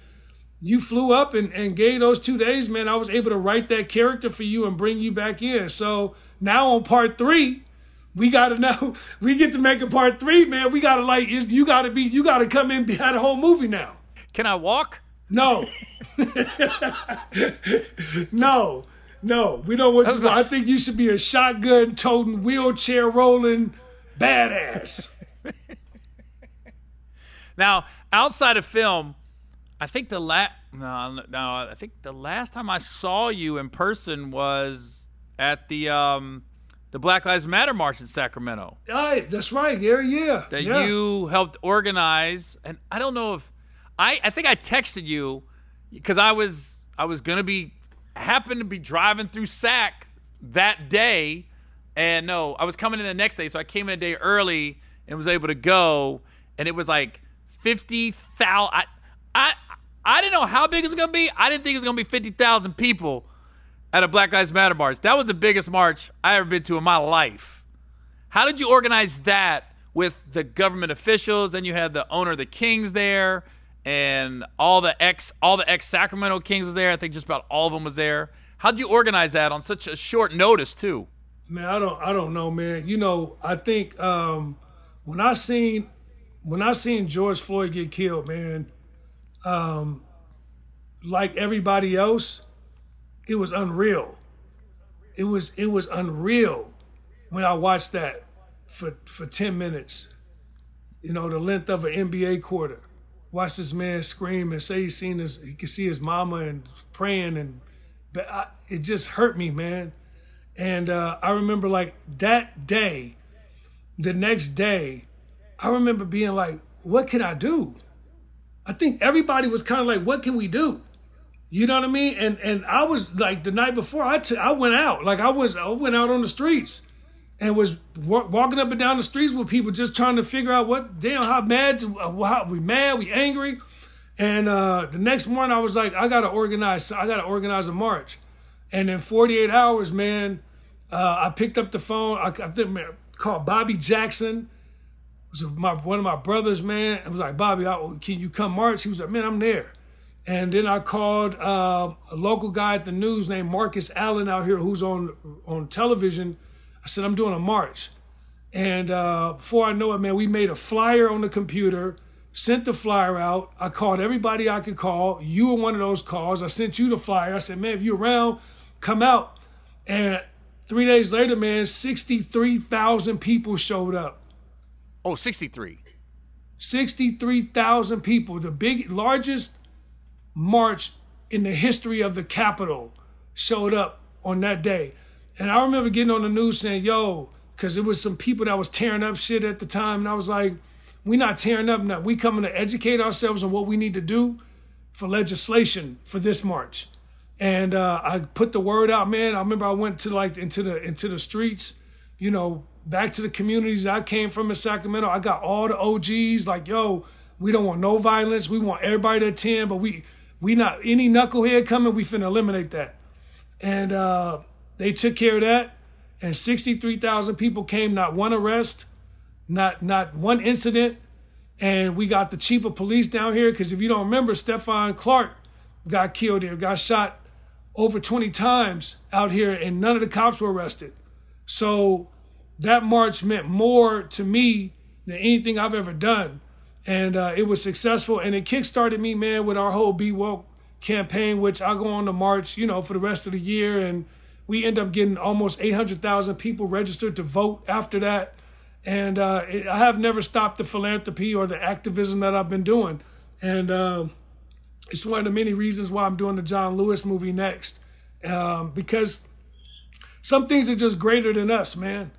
you flew up and, and gave those two days, man, I was able to write that character for you and bring you back in. So now on part three, we gotta know we get to make a part three, man. We gotta like you gotta be you gotta come in behind the whole movie now. Can I walk? No. no. No. We don't want you I think you should be a shotgun toting, wheelchair rolling badass. now, outside of film, I think the last no, no, I think the last time I saw you in person was at the um, the Black Lives Matter march in Sacramento. Right, that's right, Gary. Yeah, that yeah. you helped organize, and I don't know if I I think I texted you because I was I was gonna be happened to be driving through Sac that day, and no, I was coming in the next day, so I came in a day early and was able to go, and it was like fifty thousand. I, I I didn't know how big it was going to be. I didn't think it was going to be 50,000 people at a Black Lives Matter march. That was the biggest march I ever been to in my life. How did you organize that with the government officials? Then you had the owner of the Kings there and all the ex all the ex Sacramento Kings was there. I think just about all of them was there. How'd you organize that on such a short notice too? Man, I don't I don't know, man. You know, I think um, when I seen when I seen George Floyd get killed, man, um, like everybody else, it was unreal. It was it was unreal when I watched that for for ten minutes. You know, the length of an NBA quarter. Watch this man scream and say he's seen his, he could see his mama and praying and, but I, it just hurt me, man. And uh, I remember like that day, the next day, I remember being like, what can I do? I think everybody was kind of like, what can we do? You know what I mean? And and I was like the night before I, t- I went out. Like I was I went out on the streets and was w- walking up and down the streets with people just trying to figure out what damn how mad uh, how we mad we angry. And uh, the next morning I was like I gotta organize I gotta organize a march. And in 48 hours man uh, I picked up the phone. I, I think man, called Bobby Jackson was my one of my brothers, man. It was like, Bobby, can you come march? He was like, man, I'm there. And then I called uh, a local guy at the news named Marcus Allen out here, who's on on television. I said, I'm doing a march. And uh, before I know it, man, we made a flyer on the computer, sent the flyer out. I called everybody I could call. You were one of those calls. I sent you the flyer. I said, man, if you're around, come out. And three days later, man, 63,000 people showed up. Oh, 63. 63,000 people, the big largest march in the history of the Capitol showed up on that day. And I remember getting on the news saying, yo, because it was some people that was tearing up shit at the time. And I was like, we not tearing up now. We coming to educate ourselves on what we need to do for legislation for this march. And uh, I put the word out, man. I remember I went to like into the into the streets, you know, back to the communities I came from in Sacramento. I got all the OGs like, yo, We don't want no violence. We want everybody to attend, but we we not any knucklehead coming. We finna eliminate that. And uh, they took care of that. And 63,000 people came. Not one arrest, not not one incident. And we got the chief of police down here because if you don't remember, Stephon Clark got killed here, got shot over 20 times out here, and none of the cops were arrested. So that march meant more to me than anything I've ever done. And uh, it was successful, and it kickstarted me, man, with our whole Be Woke campaign, which I go on to march, you know, for the rest of the year. And we end up getting almost 800,000 people registered to vote after that. And uh, it, I have never stopped the philanthropy or the activism that I've been doing. And uh, it's one of the many reasons why I'm doing the John Lewis movie next. Um, because some things are just greater than us, man.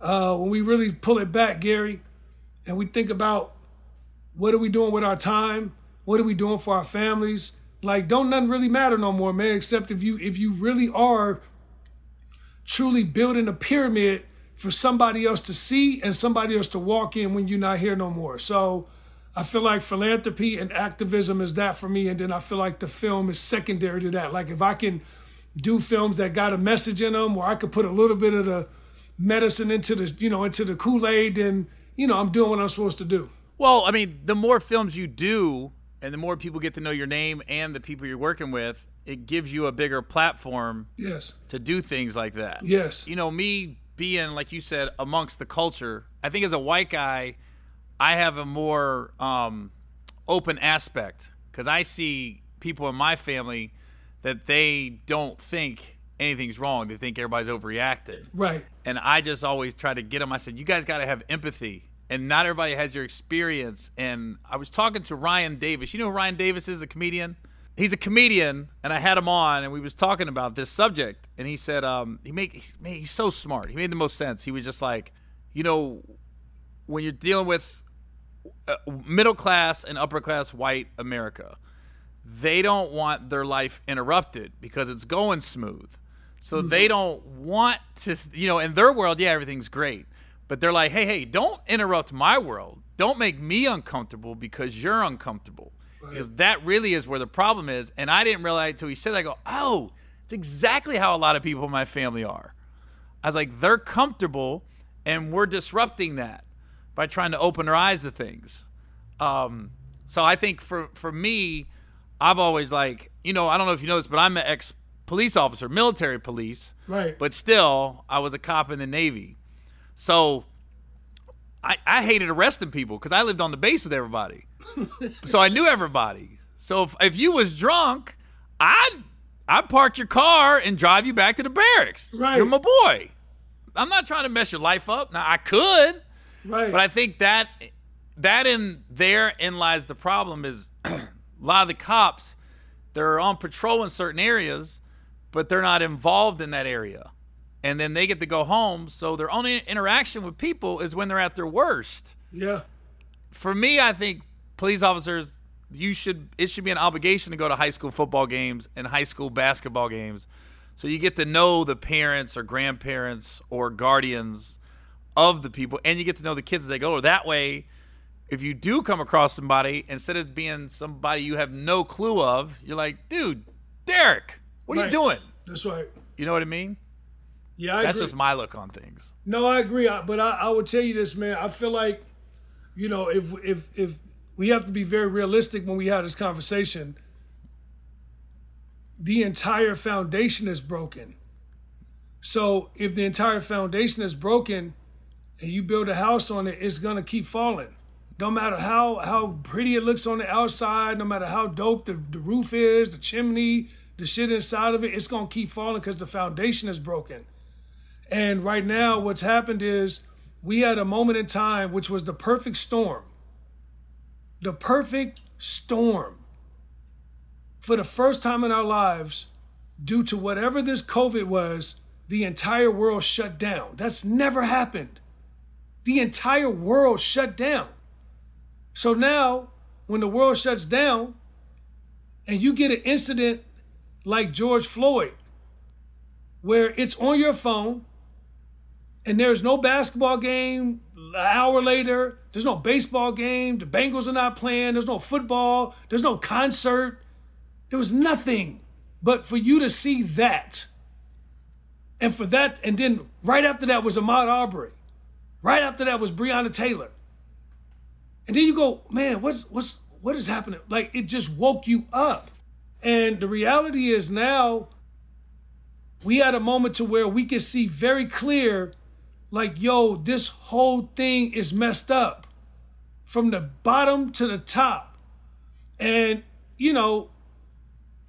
Uh, when we really pull it back, Gary, and we think about what are we doing with our time? What are we doing for our families? Like, don't nothing really matter no more, man, except if you if you really are truly building a pyramid for somebody else to see and somebody else to walk in when you're not here no more. So I feel like philanthropy and activism is that for me. And then I feel like the film is secondary to that. Like if I can do films that got a message in them, or I could put a little bit of the medicine into the, you know, into the Kool-Aid, then, you know, I'm doing what I'm supposed to do. Well, I mean, the more films you do and the more people get to know your name and the people you're working with, it gives you a bigger platform yes. to do things like that. Yes. You know, me being, like you said, amongst the culture, I think as a white guy, I have a more um, open aspect because I see people in my family that they don't think anything's wrong. They think everybody's overreacted. Right. And I just always try to get them. I said, you guys got to have empathy. And not everybody has your experience. And I was talking to Ryan Davis. You know who Ryan Davis is, a comedian? He's a comedian, and I had him on, and we was talking about this subject. And he said, um, he made, man, he's so smart. He made the most sense. He was just like, you know, when you're dealing with uh, middle class and upper class white America, they don't want their life interrupted because it's going smooth. So mm-hmm. they don't want to, you know, in their world, yeah, everything's great. But they're like, hey, hey, don't interrupt my world. Don't make me uncomfortable because you're uncomfortable. Right. Because that really is where the problem is. And I didn't realize until he said that, I go, oh, it's exactly how a lot of people in my family are. I was like, they're comfortable and we're disrupting that by trying to open their eyes to things. Um, so I think for, for me, I've always like, you know, I don't know if you know this, but I'm an ex police officer, military police. Right. But still, I was a cop in the Navy. So I, I hated arresting people because I lived on the base with everybody. so I knew everybody. So if, if you was drunk, I'd I'd park your car and drive you back to the barracks. Right. You're my boy. I'm not trying to mess your life up. Now I could. Right. But I think that that in there in lies the problem is a lot of the cops they're on patrol in certain areas, but they're not involved in that area. And then they get to go home, so their only interaction with people is when they're at their worst. Yeah. For me, I think police officers you should it should be an obligation to go to high school football games and high school basketball games so you get to know the parents or grandparents or guardians of the people and you get to know the kids as they go that way if you do come across somebody, instead of being somebody you have no clue of, you're like, dude, Derek, what are right. you doing? That's right. You know what I mean? Yeah, I that's agree. just my look on things. No, I agree. But I, I would tell you this, man. I feel like, you know, if if if we have to be very realistic when we have this conversation, the entire foundation is broken. So if the entire foundation is broken, and you build a house on it, it's gonna keep falling no matter how how pretty it looks on the outside, no matter how dope the, the roof is, the chimney, the shit inside of it, it's gonna keep falling because the foundation is broken. And right now, what's happened is we had a moment in time which was the perfect storm. The perfect storm. For the first time in our lives, due to whatever this COVID was, the entire world shut down. That's never happened. The entire world shut down. So now, when the world shuts down and you get an incident like George Floyd, where it's on your phone, and there's no basketball game an hour later. There's no baseball game. The Bengals are not playing. There's no football. There's no concert. There was nothing. But for you to see that, and for that, and then right after that was Ahmaud Arbery. Right after that was Breonna Taylor. And then you go, man, what's what's what is happening? Like it just woke you up. And the reality is now we had a moment to where we can see very clear, like, yo, this whole thing is messed up from the bottom to the top. And, you know,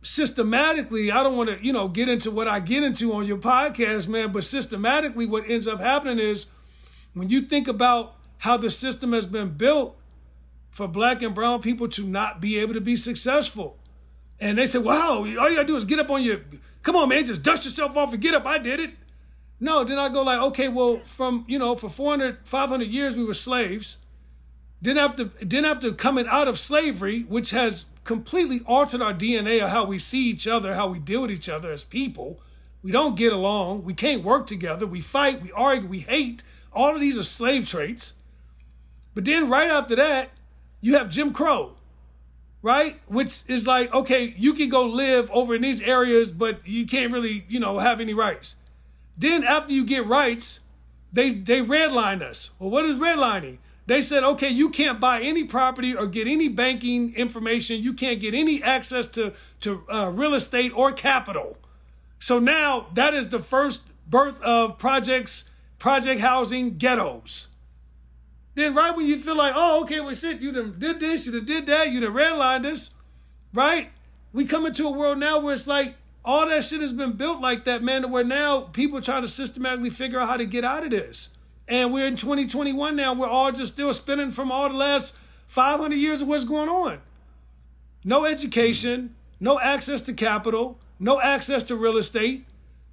systematically, I don't want to, you know, get into what I get into on your podcast, man, but systematically, what ends up happening is when you think about how the system has been built for black and brown people to not be able to be successful. And they say, wow, all you gotta do is get up on your, come on, man, just dust yourself off and get up. I did it. No, then I go like, okay, well, from, you know, for 400, 500 years, we were slaves. Then after, then after coming out of slavery, which has completely altered our DNA of how we see each other, how we deal with each other as people, we don't get along. We can't work together. We fight, we argue, we hate. All of these are slave traits. But then right after that, you have Jim Crow, right? Which is like, okay, you can go live over in these areas, but you can't really, you know, have any rights. Then after you get rights, they they redline us. Well, what is redlining? They said, okay, you can't buy any property or get any banking information. You can't get any access to to uh, real estate or capital. So now that is the first birth of projects project housing ghettos. Then right when you feel like, oh, okay, well shit, you done did this, you done did that, you done redlined this, right? We come into a world now where it's like all that shit has been built like that, man, to where now people trying to systematically figure out how to get out of this. And we're in 2021 now, we're all just still spinning from all the last 500 years of what's going on. No education, no access to capital, no access to real estate,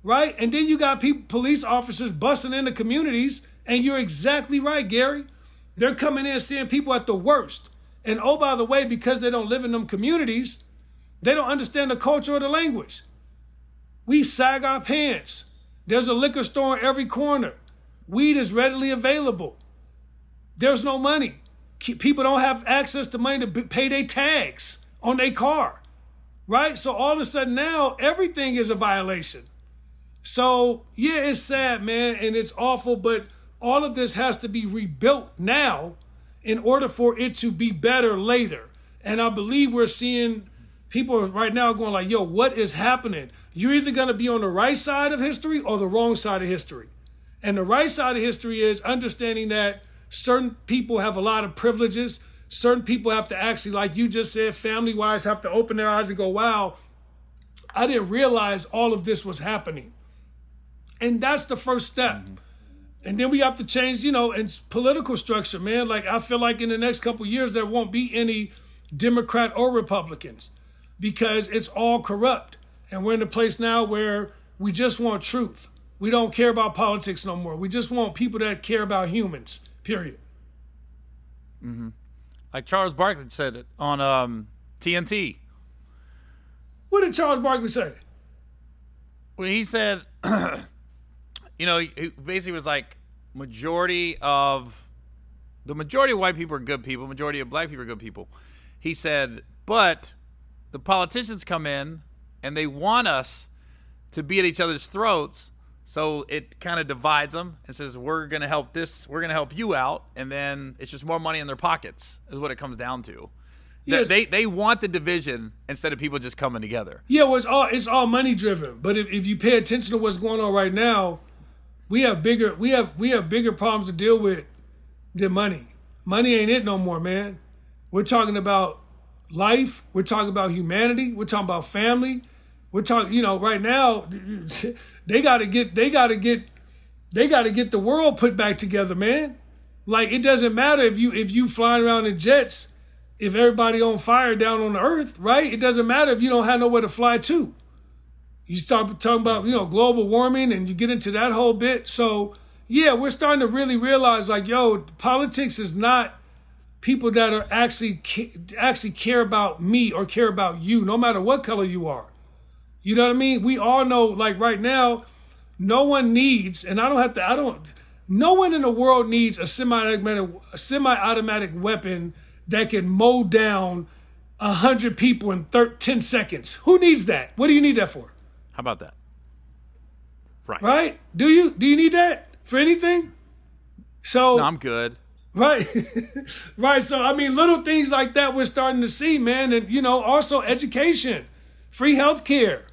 right? And then you got people, police officers busting into communities, and you're exactly right, Gary. They're coming in seeing people at the worst. And oh, by the way, because they don't live in them communities, they don't understand the culture or the language. We sag our pants. There's a liquor store in every corner. Weed is readily available. There's no money. People don't have access to money to pay their tags on their car, right? So all of a sudden now everything is a violation. So yeah, it's sad, man, and it's awful, but all of this has to be rebuilt now in order for it to be better later. And I believe we're seeing people right now going like, yo, what is happening? You're either going to be on the right side of history or the wrong side of history. And the right side of history is understanding that certain people have a lot of privileges. Certain people have to actually, like you just said, family wise, have to open their eyes and go, wow, I didn't realize all of this was happening. And that's the first step. Mm-hmm. And then we have to change, you know, and political structure, man. Like I feel like in the next couple years there won't be any Democrat or Republicans because it's all corrupt. And we're in a place now where we just want truth. We don't care about politics no more. We just want people that care about humans. Period. Mm-hmm. Like Charles Barkley said it on um, TNT. What did Charles Barkley say? When he said you know, he basically was like majority of the majority of white people are good people, majority of black people are good people. He said, but the politicians come in and they want us to be at each other's throats. So it kind of divides them and says, we're going to help this, we're going to help you out. And then it's just more money in their pockets, is what it comes down to. Yes. They, they want the division instead of people just coming together. Yeah, well, it's all, it's all money driven. But if, if you pay attention to what's going on right now, we have bigger we have we have bigger problems to deal with than money. Money ain't it no more, man. We're talking about life. We're talking about humanity. We're talking about family. We're talking, you know, right now they got to get they got to get they got to get the world put back together, man. Like it doesn't matter if you if you flying around in jets, if everybody on fire down on the earth, right? It doesn't matter if you don't have nowhere to fly to you start talking about you know global warming and you get into that whole bit so yeah we're starting to really realize like yo politics is not people that are actually actually care about me or care about you no matter what color you are you know what i mean we all know like right now no one needs and i don't have to i don't no one in the world needs a semi-automatic, a semi-automatic weapon that can mow down a hundred people in thir- 10 seconds. Who needs that? What do you need that for? How about that? Right. Right? Do you do you need that for anything? So No, I'm good. Right. right. So, I mean, little things like that we're starting to see, man. And, you know, also education, free health care.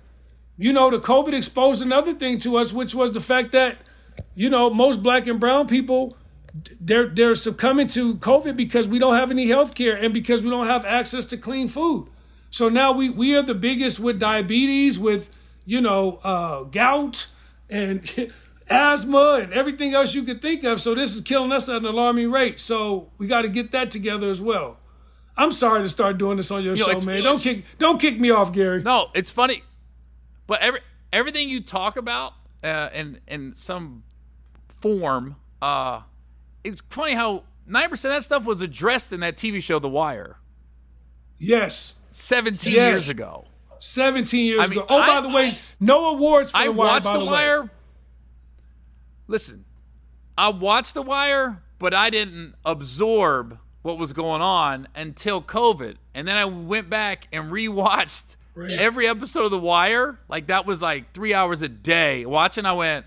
You know, the COVID exposed another thing to us, which was the fact that, you know, most black and brown people, they're, they're succumbing to COVID because we don't have any health care and because we don't have access to clean food. So now we, we are the biggest with diabetes, with, you know, uh, gout and asthma and everything else you could think of. So this is killing us at an alarming rate. So we got to get that together as well. I'm sorry to start doing this on your You know, show, man. Don't kick don't kick me off, Gary. No, it's funny, but every everything you talk about uh, in in some form, uh, it's funny how nine percent of that stuff was addressed in that TV show, The Wire, Yes. seventeen Yes. years ago. 17 years I mean, ago. Oh, by the way, no awards for I the wire. watched by The the way. Listen, I watched The Wire, but I didn't absorb what was going on until COVID, and then I went back and rewatched Right. every episode of The Wire. Like that was like three hours a day watching. I went,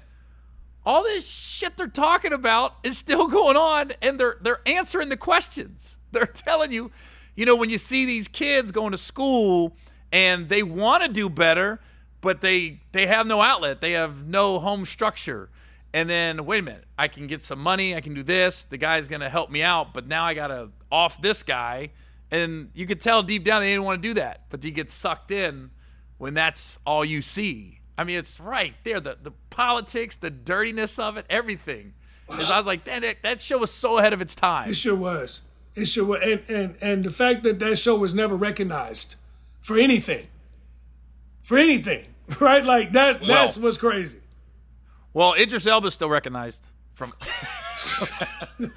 all this shit they're talking about is still going on, and they're they're answering the questions. They're telling you, you know, when you see these kids going to school and they want to do better, but they they have no outlet, they have no home structure. And then wait a minute, I can get some money, I can do this. The guy's gonna help me out, but now I gotta off this guy. And you could tell deep down they didn't want to do that, but you get sucked in when that's all you see. I mean, it's right there. The the politics, the dirtiness of it, everything. 'Cause I was like, that, that show was so ahead of its time. It sure was. It sure was. And, and, and the fact that that show was never recognized for anything. For anything. Right? Like, that, that's Well- what's crazy. Well, Idris Elba's still recognized from.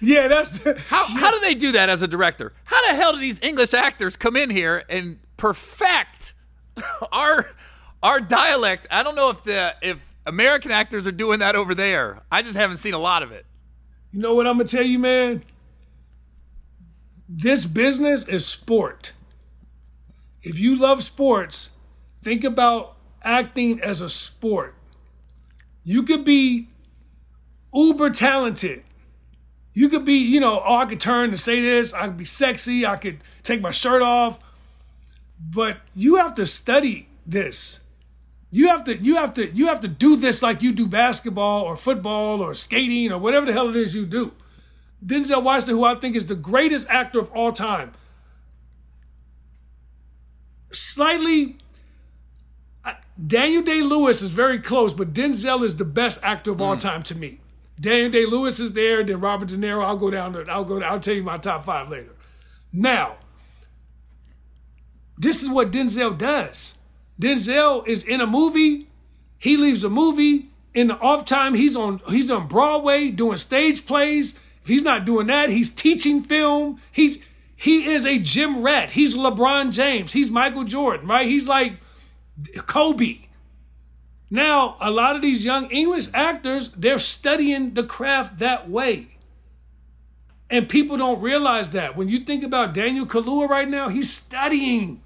Yeah, that's. How how do they do that as a director? How the hell do these English actors come in here and perfect our our dialect? I don't know if the if American actors are doing that over there. I just haven't seen a lot of it. You know what I'm gonna tell you, man? This business is sport. If you love sports, think about acting as a sport. You could be uber talented. You could be, you know, oh, I could turn and say this, I could be sexy, I could take my shirt off. But you have to study this. You have to you have to you have to do this like you do basketball or football or skating or whatever the hell it is you do. Denzel Washington, who I think is the greatest actor of all time, slightly. Daniel Day Lewis is very close, but Denzel is the best actor of all mm. time to me. Daniel Day Lewis is there, then Robert De Niro. I'll go down. To, I'll go. I'll tell you my top five later. Now, this is what Denzel does. Denzel is in a movie. He leaves a movie in the off time. He's on he's on Broadway doing stage plays. If he's not doing that, he's teaching film. He's he is a gym rat. He's LeBron James. He's Michael Jordan, right? He's like Kobe. Now, a lot of these young English actors, they're studying the craft that way. And people don't realize that. When you think about Daniel Kaluuya right now, he's studying.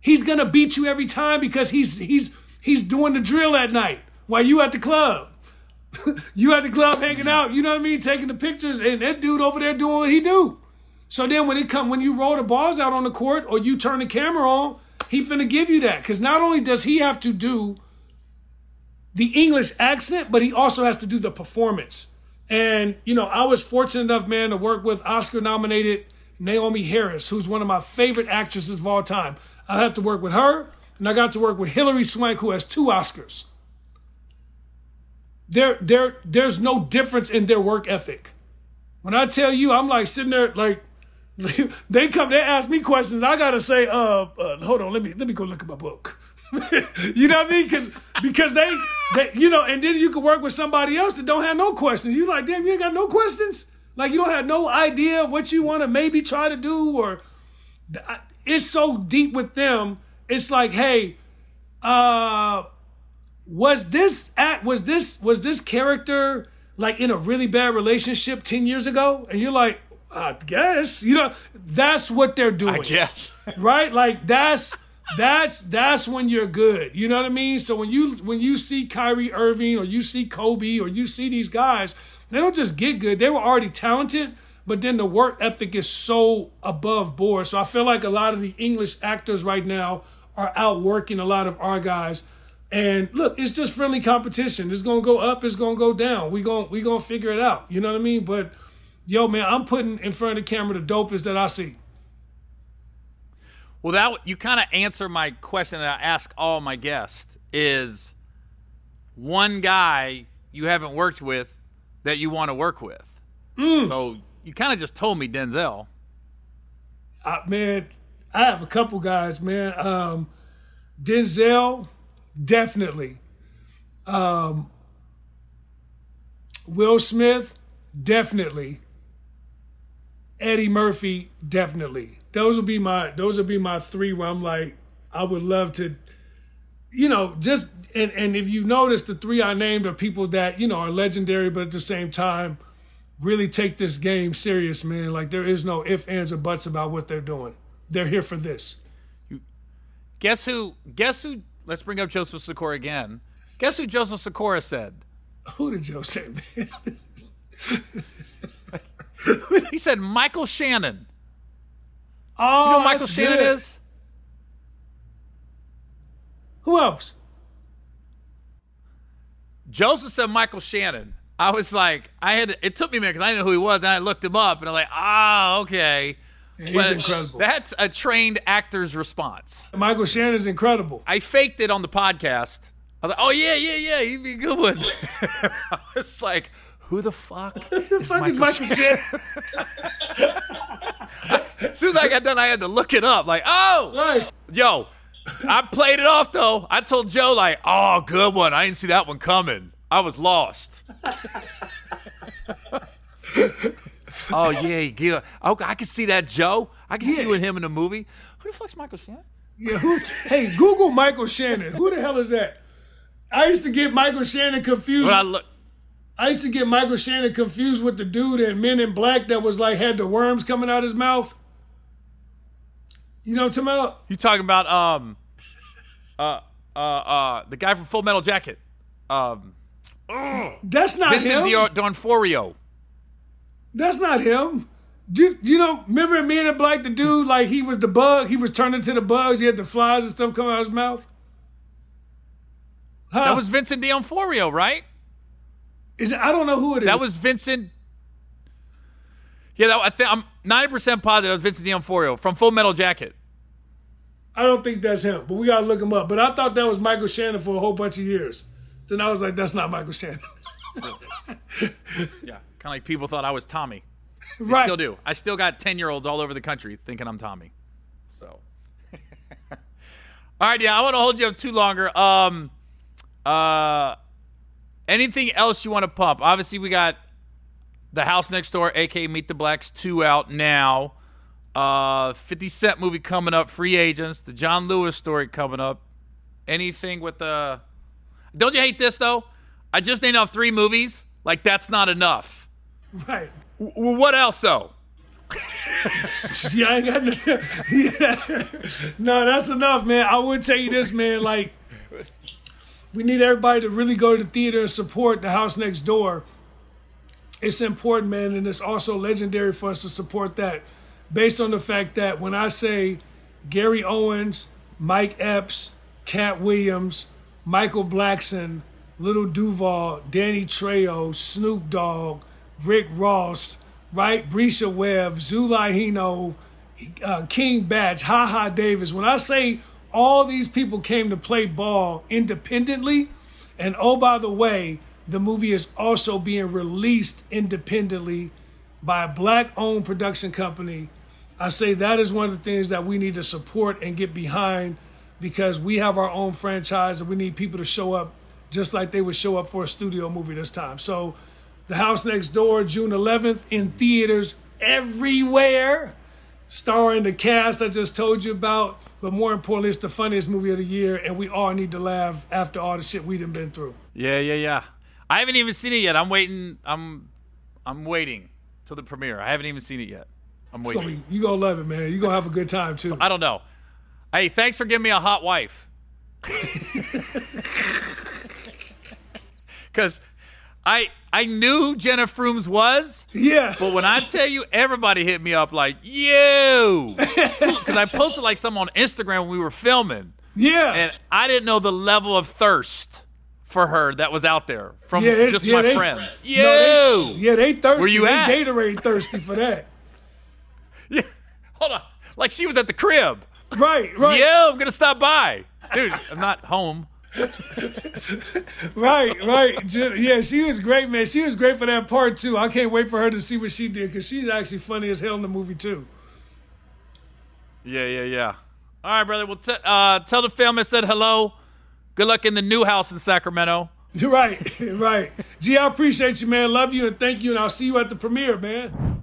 He's gonna beat you every time because he's he's he's doing the drill at night while you at the club. you at the club hanging out, you know what I mean, taking the pictures, and that dude over there doing what he do. So then when it come when you roll the balls out on the court or you turn the camera on, he finna give you that. Cause not only does he have to do the English accent, but he also has to do the performance. And, you know, I was fortunate enough, man, to work with Oscar nominated Naomie Harris, who's one of my favorite actresses of all time. I have to work with her, and I got to work with Hilary Swank, who has two Oscars. There, there, there's no difference in their work ethic. When I tell you, I'm like sitting there, like they come, they ask me questions. I gotta say, uh, uh hold on, let me let me go look at my book. you know what I mean? Because because they, they, you know, and then you can work with somebody else that don't have no questions. You like, damn, you ain't got no questions. Like you don't have no idea of what you want to maybe try to do, or it's so deep with them. It's like, hey, uh, was this at was this was this character like in a really bad relationship 10 years ago and you're like i guess you know that's what they're doing I guess. right like that's that's that's when you're good you know what i mean so when you when you see Kyrie Irving or you see Kobe or you see these guys they don't just get good they were already talented but then the work ethic is so above board so i feel like a lot of the english actors right now are outworking a lot of our guys and look, it's just friendly competition. It's gonna go up. It's gonna go down. We gonna we gonna figure it out. You know what I mean? But yo, man, I'm putting in front of the camera the dopest that I see. Well, that you kind of answer my question that I ask all my guests is one guy you haven't worked with that you want to work with. So you kind of just told me Denzel. Uh, man, I have a couple guys, man. Um, Denzel, definitely. Um, Will Smith, definitely. Eddie Murphy, definitely. Those would be my those would be my three where I'm like, I would love to, you know, just and and if you notice the three I named are people that, you know, are legendary, but at the same time, really take this game serious, man. Like there is no if, ands, or buts about what they're doing. They're here for this. You, Guess who? Guess who? Let's bring up Joseph Sikora again. Guess who Joseph Sikora said? Who did Joe say, man? He said Michael Shannon. Oh, You know who Michael Shannon good. is? Who else? Joseph said Michael Shannon. I was like, I had it took me a minute because I didn't know who he was, and I looked him up, and I'm like, ah, okay. He's But incredible. That's a trained actor's response. Michael Shannon's incredible. I faked it on the podcast. I was like, oh yeah, yeah, yeah, he'd be a good one. I was like, who the fuck? is Fuck is Michael Michael Shannon? As soon as I got done, I had to look it up. Like, oh, Right. yo, I played it off though. I told Joe like, oh, good one. I didn't see that one coming. I was lost. oh yeah, yeah. Oh, okay, I can see that, Joe. I can see Yeah. you and him in the movie. Who the fuck's Michael Shannon? Yeah, who's, hey, Google Michael Shannon. Who the hell is that? I used to get Michael Shannon confused. When I look, I used to get Michael Shannon confused with the dude in Men in Black that was like had the worms coming out his mouth. You know what I'm talking about? you talking about um, uh, uh, uh, the guy from Full Metal Jacket, um, That's not Vincent him. D'Or- D'Onofrio. That's not him. Do you, do you know? Remember in Men in Black, the dude like he was the bug. He was turning to the bugs. He had the flies and stuff coming out of his mouth. Huh? That was Vincent D'Onofrio, right? Is it, I don't know who it is. That was Vincent. Yeah, that, I think I'm 90% positive it was Vincent D'Onofrio from Full Metal Jacket. I don't think that's him, but we gotta look him up. But I thought that was Michael Shannon for a whole bunch of years. Then I was like, that's not Michael Shannon. Yeah, kind of like people thought I was Tommy. right. Still do. I still got 10 year olds all over the country thinking I'm Tommy. So. all right, yeah, I want to hold you up too longer. Um, uh, anything else you want to pump? Obviously, we got the House Next Door, aka Meet the Blacks, two out now. Uh, 50 Cent movie coming up, Free Agents, the John Lewis story coming up. Anything with the. Don't you hate this though? I just named off three movies. Like that's not enough. Right. W- what else though? Yeah, I ain't got no. Yeah. No, that's enough, man. I would tell you this, man. Like, we need everybody to really go to the theater and support the house next door. It's important, man, and it's also legendary for us to support that, based on the fact that when I say Gary Owens, Mike Epps, Katt Williams, Michael Blackson, Lil Duval, Danny Trejo, Snoop Dogg, Rick Ross, right? Bresha Webb, Zulay Henao, uh, King Bach, Ha Ha Davis. When I say all these people came to play ball independently, and oh, by the way, the movie is also being released independently by a black owned production company. I say that is one of the things that we need to support and get behind because we have our own franchise and we need people to show up just like they would show up for a studio movie this time. So, The House Next Door, June 11th, in theaters everywhere. Starring the cast I just told you about. But more importantly, it's the funniest movie of the year, and we all need to laugh after all the shit we done been through. Yeah, yeah, yeah. I haven't even seen it yet. I'm waiting. I'm, I'm waiting till the premiere. I haven't even seen it yet. I'm gonna waiting. be, you gonna love it, man. You gonna have a good time too. I don't know. Hey, thanks for giving me a hot wife. Because I I knew who Jenna Frooms was, yeah, but when I tell you, everybody hit me up like, "You," because I posted like some on Instagram when we were filming, yeah, and I didn't know the level of thirst for her that was out there from yeah. just yeah, my they- friends. You, no, they- yeah, they thirsty. Where you they at? Gatorade thirsty for that. Yeah. hold on, like she was at the crib. Right, right, Yeah, I'm gonna stop by, dude. I'm not home. right, right. Yeah, she was great, man. She was great for that part too. I can't wait for her to see what she did because she's actually funny as hell in the movie too. Yeah, yeah, yeah. All right, brother. Well, t- uh, tell the film I said hello. Good luck in the new house in Sacramento. Right, right. G, I appreciate you, man. Love you and thank you, and I'll see you at the premiere, man.